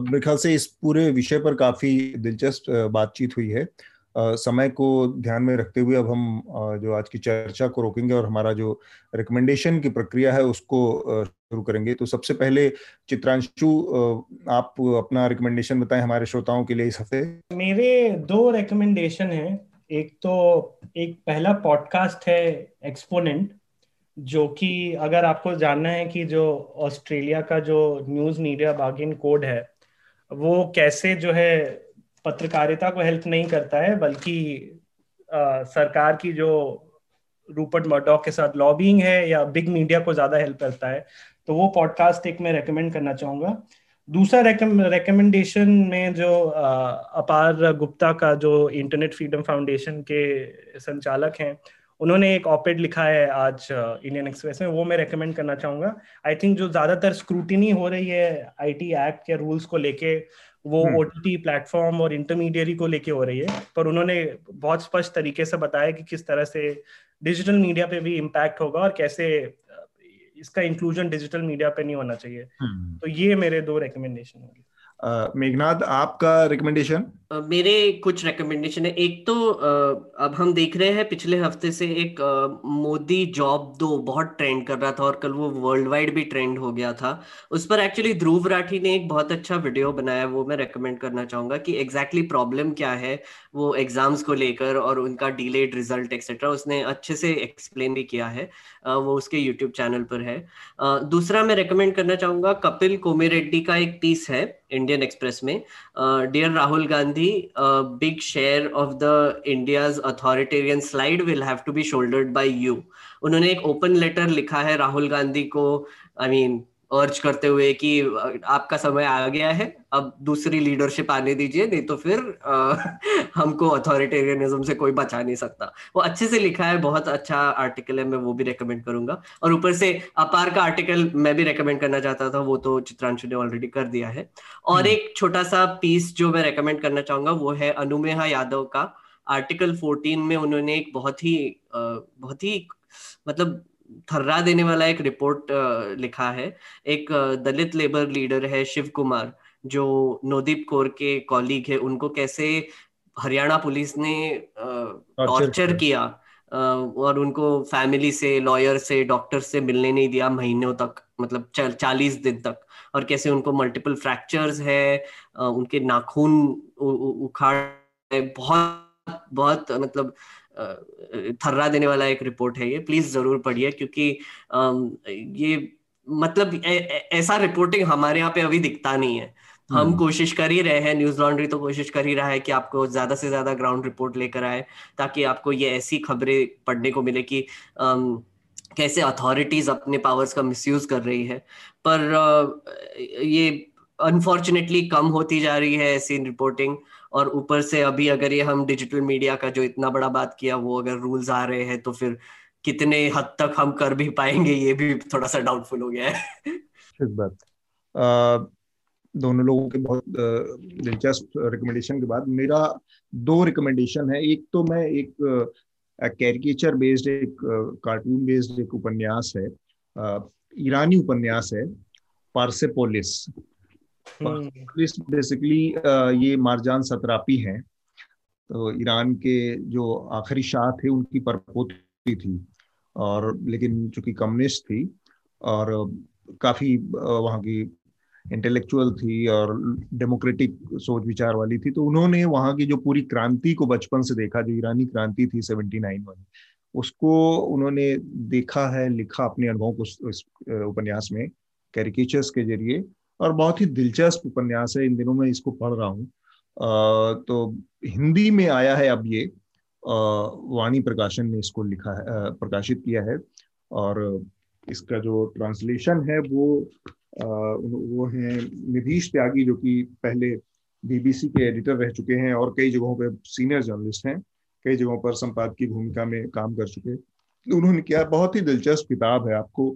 मेरे ख्याल से इस पूरे विषय पर काफ़ी दिलचस्प बातचीत हुई है। समय को ध्यान में रखते हुए अब हम जो आज की चर्चा को रोकेंगे और हमारा जो रिकमेंडेशन की प्रक्रिया है उसको शुरू करेंगे। तो सबसे पहले चित्रांशु आप अपना रिकमेंडेशन बताएँ हमारे श्रोताओं के लिए इस हफ़्ते। मेरे दो रिकमेंडेशन हैं। एक तो एक पहला पॉडकास्ट है एक्सपोनेंट जो कि अगर आपको जानना है कि जो ऑस्ट्रेलिया का जो न्यूज़ मीडिया बागिन कोड है, वो कैसे जो है पत्रकारिता को हेल्प नहीं करता है बल्कि आ, सरकार की जो रूपर्ट मर्डॉक के साथ लॉबिंग है या बिग मीडिया को ज़्यादा हेल्प करता है तो वो पॉडकास्ट एक मैं रेकमेंड करना चाहूँगा। दूसरा रिकमेंडेशन में जो अपार गुप्ता का जो इंटरनेट फ्रीडम फाउंडेशन के संचालक हैं उन्होंने एक ऑपेड लिखा है आज इंडियन एक्सप्रेस में वो मैं रेकमेंड करना चाहूँगा। आई थिंक जो ज़्यादातर स्क्रूटिनी हो रही है आईटी एक्ट के रूल्स को लेके वो ओ टी प्लेटफॉर्म और इंटरमीडियरी को लेके हो रही है पर उन्होंने बहुत स्पष्ट तरीके से बताया कि किस तरह से डिजिटल मीडिया पे भी इम्पैक्ट होगा और कैसे इसका इंक्लूजन डिजिटल मीडिया पे नहीं होना चाहिए। हम्म। तो ये मेरे दो रिकमेंडेशन होंगे। मेघनाथ, आपका रिकमेंडेशन मेरे कुछ रिकमेंडेशन है। एक तो अब हम देख रहे हैं, पिछले हफ़्ते से एक मोदी जॉब दो बहुत ट्रेंड कर रहा था और कल वो वर्ल्ड वाइड भी ट्रेंड हो गया था। उस पर एक्चुअली ध्रुव राठी ने एक बहुत अच्छा वीडियो बनाया, वो मैं रेकमेंड करना चाहूँगा कि एग्जैक्टली exactly प्रॉब्लम क्या है वो एग्ज़ाम्स को लेकर और उनका डिलेड रिज़ल्ट एक्सेट्रा उसने अच्छे से एक्सप्लेन भी किया है। वो उसके यूट्यूब चैनल पर है। दूसरा मैं रिकमेंड करना चाहूँगा, कपिल कोमेरेड्डी का एक पीस है। इंडियन एक्सप्रेस में dear Rahul Gandhi big share of the India's authoritarian slide will have to be shouldered by you उन्होंने एक ओपन लेटर लिखा है राहुल गांधी को आई I मीन mean, अर्ज़ करते हुए कि आपका समय आ गया है अब दूसरी लीडरशिप आने दीजिए नहीं तो फिर आ, [LAUGHS] हमको अथॉरिटेरियनिज्म से कोई बचा नहीं सकता। वो अच्छे से लिखा है बहुत अच्छा आर्टिकल है मैं वो भी रेकमेंड करूँगा। और ऊपर से अपार का आर्टिकल मैं भी रेकमेंड करना चाहता था वो तो चित्रांशु ने ऑलरेडी कर दिया है। और हम्म। एक छोटा सा पीस जो मैं रेकमेंड करना चाहूँगा वो है अनुमेहा यादव का। आर्टिकल 14 में उन्होंने एक बहुत ही बहुत ही मतलब थर्रा देने वाला एक रिपोर्ट लिखा है। एक दलित लेबर लीडर है शिव कुमार जो नोदीप कौर के कॉलीग है। उनको कैसे हरियाणा पुलिस ने टॉर्चर किया। और उनको फैमिली से लॉयर से डॉक्टर से मिलने नहीं दिया महीनों तक मतलब चालीस दिन तक। और कैसे उनको मल्टीपल फ्रैक्चर्स है उनके नाखून उखाड़ बहुत बहुत मतलब थर्रा देने वाला एक रिपोर्ट है ये। प्लीज़ ज़रूर पढ़िए क्योंकि ये मतलब ऐसा रिपोर्टिंग हमारे यहाँ पे अभी दिखता नहीं है। हम हम्म। कोशिश कर ही रहे हैं न्यूज़ लॉन्ड्री तो कोशिश कर ही रहा है कि आपको ज़्यादा से ज़्यादा ग्राउंड रिपोर्ट लेकर आए ताकि आपको ये ऐसी खबरें पढ़ने को मिले कि कैसे अथॉरिटीज अपने पावर्स का मिसयूज कर रही है। पर ये अनफॉर्चुनेटली कम होती जा रही है ऐसी रिपोर्टिंग। और ऊपर से अभी अगर ये हम डिजिटल मीडिया का जो इतना बड़ा बात किया, वो अगर रूल्स आ रहे हैं तो फिर कितने हद तक हम कर भी पाएँगे, ये भी थोड़ा सा डाउटफुल हो गया है। बात। दोनों लोगों के बहुत दिलचस्प रिकमेंडेशन के बाद मेरा दो रिकमेंडेशन है। एक तो मैं एक कैरिकेचर बेस्ड एक कार्टून बेस्ड एक उपन्यास है। ईरानी उपन्यास है पार्सेपोलिस बेसिकली हम्म। ये मारजान सतरापी हैं तो ईरान के जो आखिरी शाह थे, उनकी परपोती थी और लेकिन चूँकि कम्युनिस्ट थी और काफ़ी वहाँ की इंटेलेक्चुअल थी और डेमोक्रेटिक सोच विचार वाली थी तो उन्होंने वहाँ की जो पूरी क्रांति को बचपन से देखा, जो ईरानी क्रांति थी सेवेंटी नाइन वाली उसको उन्होंने देखा है, लिखा अपने अनुभव को उपन्यास में कैरिकेचर्स के ज़रिए और बहुत ही दिलचस्प उपन्यास है। इन दिनों में इसको पढ़ रहा हूँ। तो हिंदी में आया है अब ये। वाणी प्रकाशन ने इसको लिखा है प्रकाशित किया है। और इसका जो ट्रांसलेशन है वो वो है निधीश त्यागी, जो कि पहले बीबीसी के एडिटर रह चुके हैं और कई जगहों पे सीनियर जर्नलिस्ट हैं। कई जगहों पर संपादक की भूमिका में काम कर चुके उन्होंने किया बहुत ही दिलचस्प किताब है आपको।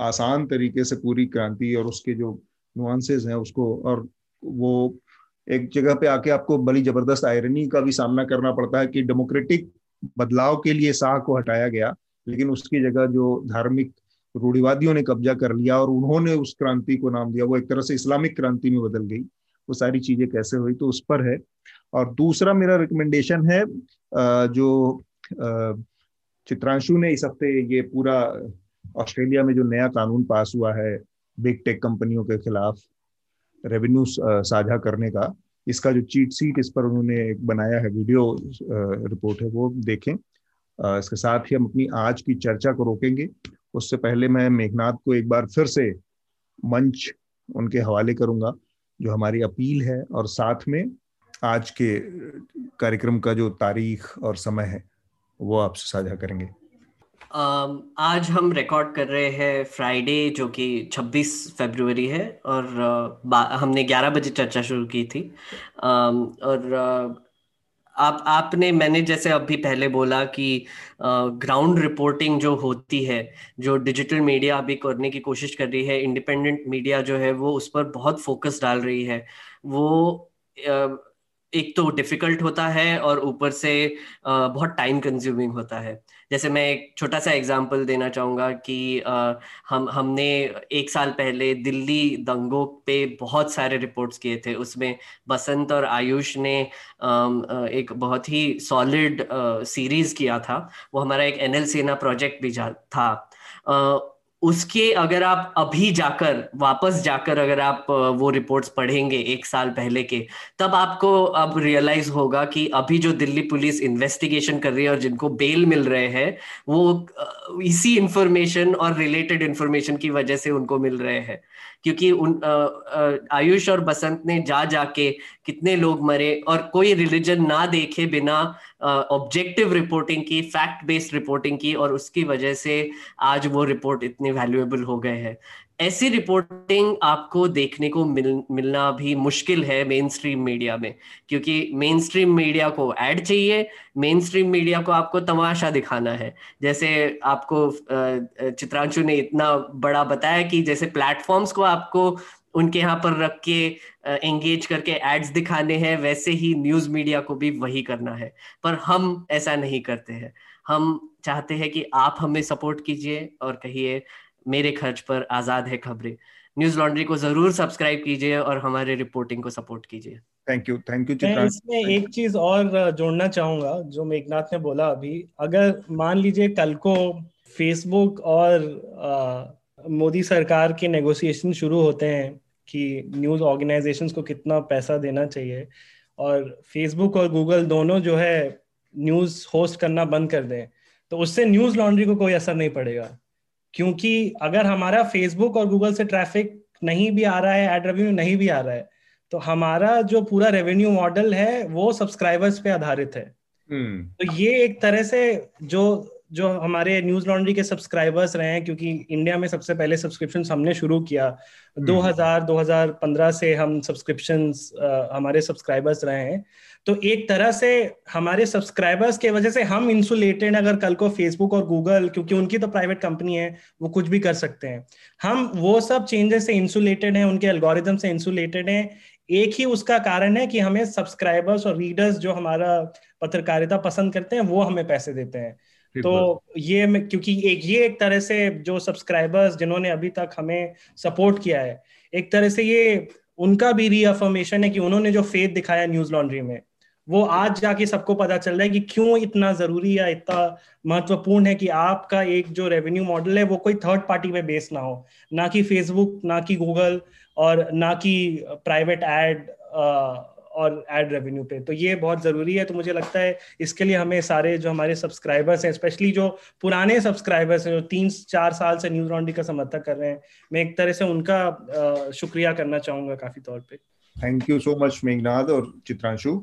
आसान तरीके से पूरी क्रांति और उसके जो नुआंसेस हैं उसको, और वो एक जगह पे आके आपको बड़ी ज़बरदस्त आयरनी का भी सामना करना पड़ता है कि डेमोक्रेटिक बदलाव के लिए शाह को हटाया गया, लेकिन उसकी जगह जो धार्मिक रूढ़िवादियों ने कब्जा कर लिया और उन्होंने उस क्रांति को नाम दिया, वो एक तरह से इस्लामिक क्रांति में बदल गई। वो सारी चीज़ें कैसे हुई तो उस पर है। और दूसरा मेरा रिकमेंडेशन है जो चित्रांशु ने इस हफ़्ते ये पूरा ऑस्ट्रेलिया में जो नया कानून पास हुआ है बिग टेक कंपनियों के खिलाफ रेवेन्यू साझा करने का। इसका जो चीट सीट इस पर उन्होंने एक बनाया है वीडियो रिपोर्ट है, वो देखें। इसके साथ ही हम अपनी आज की चर्चा को रोकेंगे। उससे पहले मैं मेघनाथ को एक बार फिर से मंच उनके हवाले करूँगा, जो हमारी अपील है और साथ में आज के कार्यक्रम का जो तारीख और समय है, वो आपसे साझा करेंगे। आज हम रिकॉर्ड कर रहे हैं फ्राइडे जो कि 26 फरवरी है, और हमने 11 बजे चर्चा शुरू की थी। और आप, आपने, मैंने जैसे अभी पहले बोला कि ग्राउंड रिपोर्टिंग जो होती है, जो डिजिटल मीडिया अभी करने की कोशिश कर रही है इंडिपेंडेंट मीडिया जो है, वो उस पर बहुत फोकस डाल रही है। वो एक तो डिफ़िकल्ट होता है, और ऊपर से बहुत टाइम कंज्यूमिंग होता है। जैसे मैं एक छोटा सा एग्ज़ाम्पल देना चाहूँगा कि हम, हमने एक साल पहले दिल्ली दंगों पे बहुत सारे रिपोर्ट्स किए थे। उसमें बसंत और आयुष ने एक बहुत ही सॉलिड सीरीज़ किया था। वो हमारा एक एनएल सेना प्रोजेक्ट भी था। उसके अगर आप अभी जाकर, वापस जाकर अगर आप वो रिपोर्ट्स पढ़ेंगे एक साल पहले के, तब आपको अब रियलाइज़ होगा कि अभी जो दिल्ली पुलिस इन्वेस्टिगेशन कर रही है और जिनको बेल मिल रहे हैं, वो इसी इंफॉर्मेशन और रिलेटेड इंफॉर्मेशन की वजह से उनको मिल रहे हैं। क्योंकि उन आयुष और बसंत ने जा जाके कितने लोग मरे और कोई रिलीजन ना देखे बिना ऑब्जेक्टिव रिपोर्टिंग की फैक्ट बेस्ड रिपोर्टिंग की और उसकी वजह से आज वो रिपोर्ट इतनी वैल्यूएबल हो गए हैं। ऐसी रिपोर्टिंग आपको देखने को मिल, मिलना भी मुश्किल है मेन स्ट्रीम मीडिया में, क्योंकि मेन स्ट्रीम मीडिया को ऐड चाहिए मेन स्ट्रीम मीडिया को आपको तमाशा दिखाना है। जैसे आपको चित्रांशु ने इतना बड़ा बताया कि जैसे प्लेटफॉर्म्स को आपको उनके यहाँ पर रख के एंगेज करके एड्स दिखाने हैं, वैसे ही न्यूज़ मीडिया को भी वही करना है। पर हम ऐसा नहीं करते हैं। हम चाहते हैं कि आप हमें सपोर्ट कीजिए और कहिए मेरे खर्च पर आज़ाद है खबरें। न्यूज़ लॉन्ड्री को ज़रूर सब्सक्राइब कीजिए और हमारे रिपोर्टिंग को सपोर्ट कीजिए। थैंक यू थैंक यू मैं इसमें एक चीज़ और जोड़ना चाहूँगा जो मेघनाथ ने बोला अभी। अगर मान लीजिए कल को फेसबुक और आ, मोदी सरकार के नेगोशिएशन शुरू होते हैं कि न्यूज़ ऑर्गेनाइजेशन को कितना पैसा देना चाहिए और फेसबुक और गूगल दोनों जो है न्यूज़ होस्ट करना बंद कर दें तो उससे न्यूज़ लॉन्ड्री को कोई असर नहीं पड़ेगा। क्योंकि अगर हमारा फेसबुक और गूगल से ट्रैफ़िक नहीं भी आ रहा है एड रेवेन्यू नहीं भी आ रहा है तो हमारा जो पूरा रेवेन्यू मॉडल है वो सब्सक्राइबर्स पे आधारित है hmm. तो ये एक तरह से जो जो हमारे न्यूज़ लॉन्ड्री के सब्सक्राइबर्स रहे हैं क्योंकि इंडिया में सबसे पहले सब्सक्रिप्शन हमने शुरू किया hmm. 2000 हम्म। 2015 से हम सब्सक्रिप्शन हमारे सब्सक्राइबर्स रहे हैं तो एक तरह से हमारे सब्सक्राइबर्स के वजह से हम इंसुलेटेड अगर कल को फेसबुक और गूगल क्योंकि उनकी तो प्राइवेट कंपनी है वो कुछ भी कर सकते हैं। हम वो सब चेंजेस से इंसुलेटेड हैं उनके एल्गोरिदम से इंसुलेटेड हैं। एक ही उसका कारण है कि हमें सब्सक्राइबर्स और रीडर्स जो हमारा पत्रकारिता पसंद करते हैं वो हमें पैसे देते हैं। तो ये क्योंकि एक ये एक तरह से जो सब्सक्राइबर्स जिन्होंने अभी तक हमें सपोर्ट किया है एक तरह से ये उनका भी रीअफर्मेशन है कि उन्होंने जो फेथ दिखाया न्यूज़ लॉन्ड्री में। वो आज जाके सबको पता चल रहा है कि क्यों इतना ज़रूरी या इतना महत्वपूर्ण है कि आपका एक जो रेवेन्यू मॉडल है, वो कोई थर्ड पार्टी पे बेस ना हो। ना कि फेसबुक ना कि गूगल और ना कि प्राइवेट एड और एड रेवेन्यू पे। तो ये बहुत ज़रूरी है। तो मुझे लगता है इसके लिए हमें सारे जो हमारे सब्सक्राइबर्स हैं स्पेशली जो पुराने सब्सक्राइबर्स हैं, जो तीन, चार साल से न्यूज़ रॉन्डी का समर्थक कर रहे हैं, मैं एक तरह से उनका शुक्रिया करना चाहूँगा काफ़ी तौर पर thank you so much Meghnath और Chitranshu.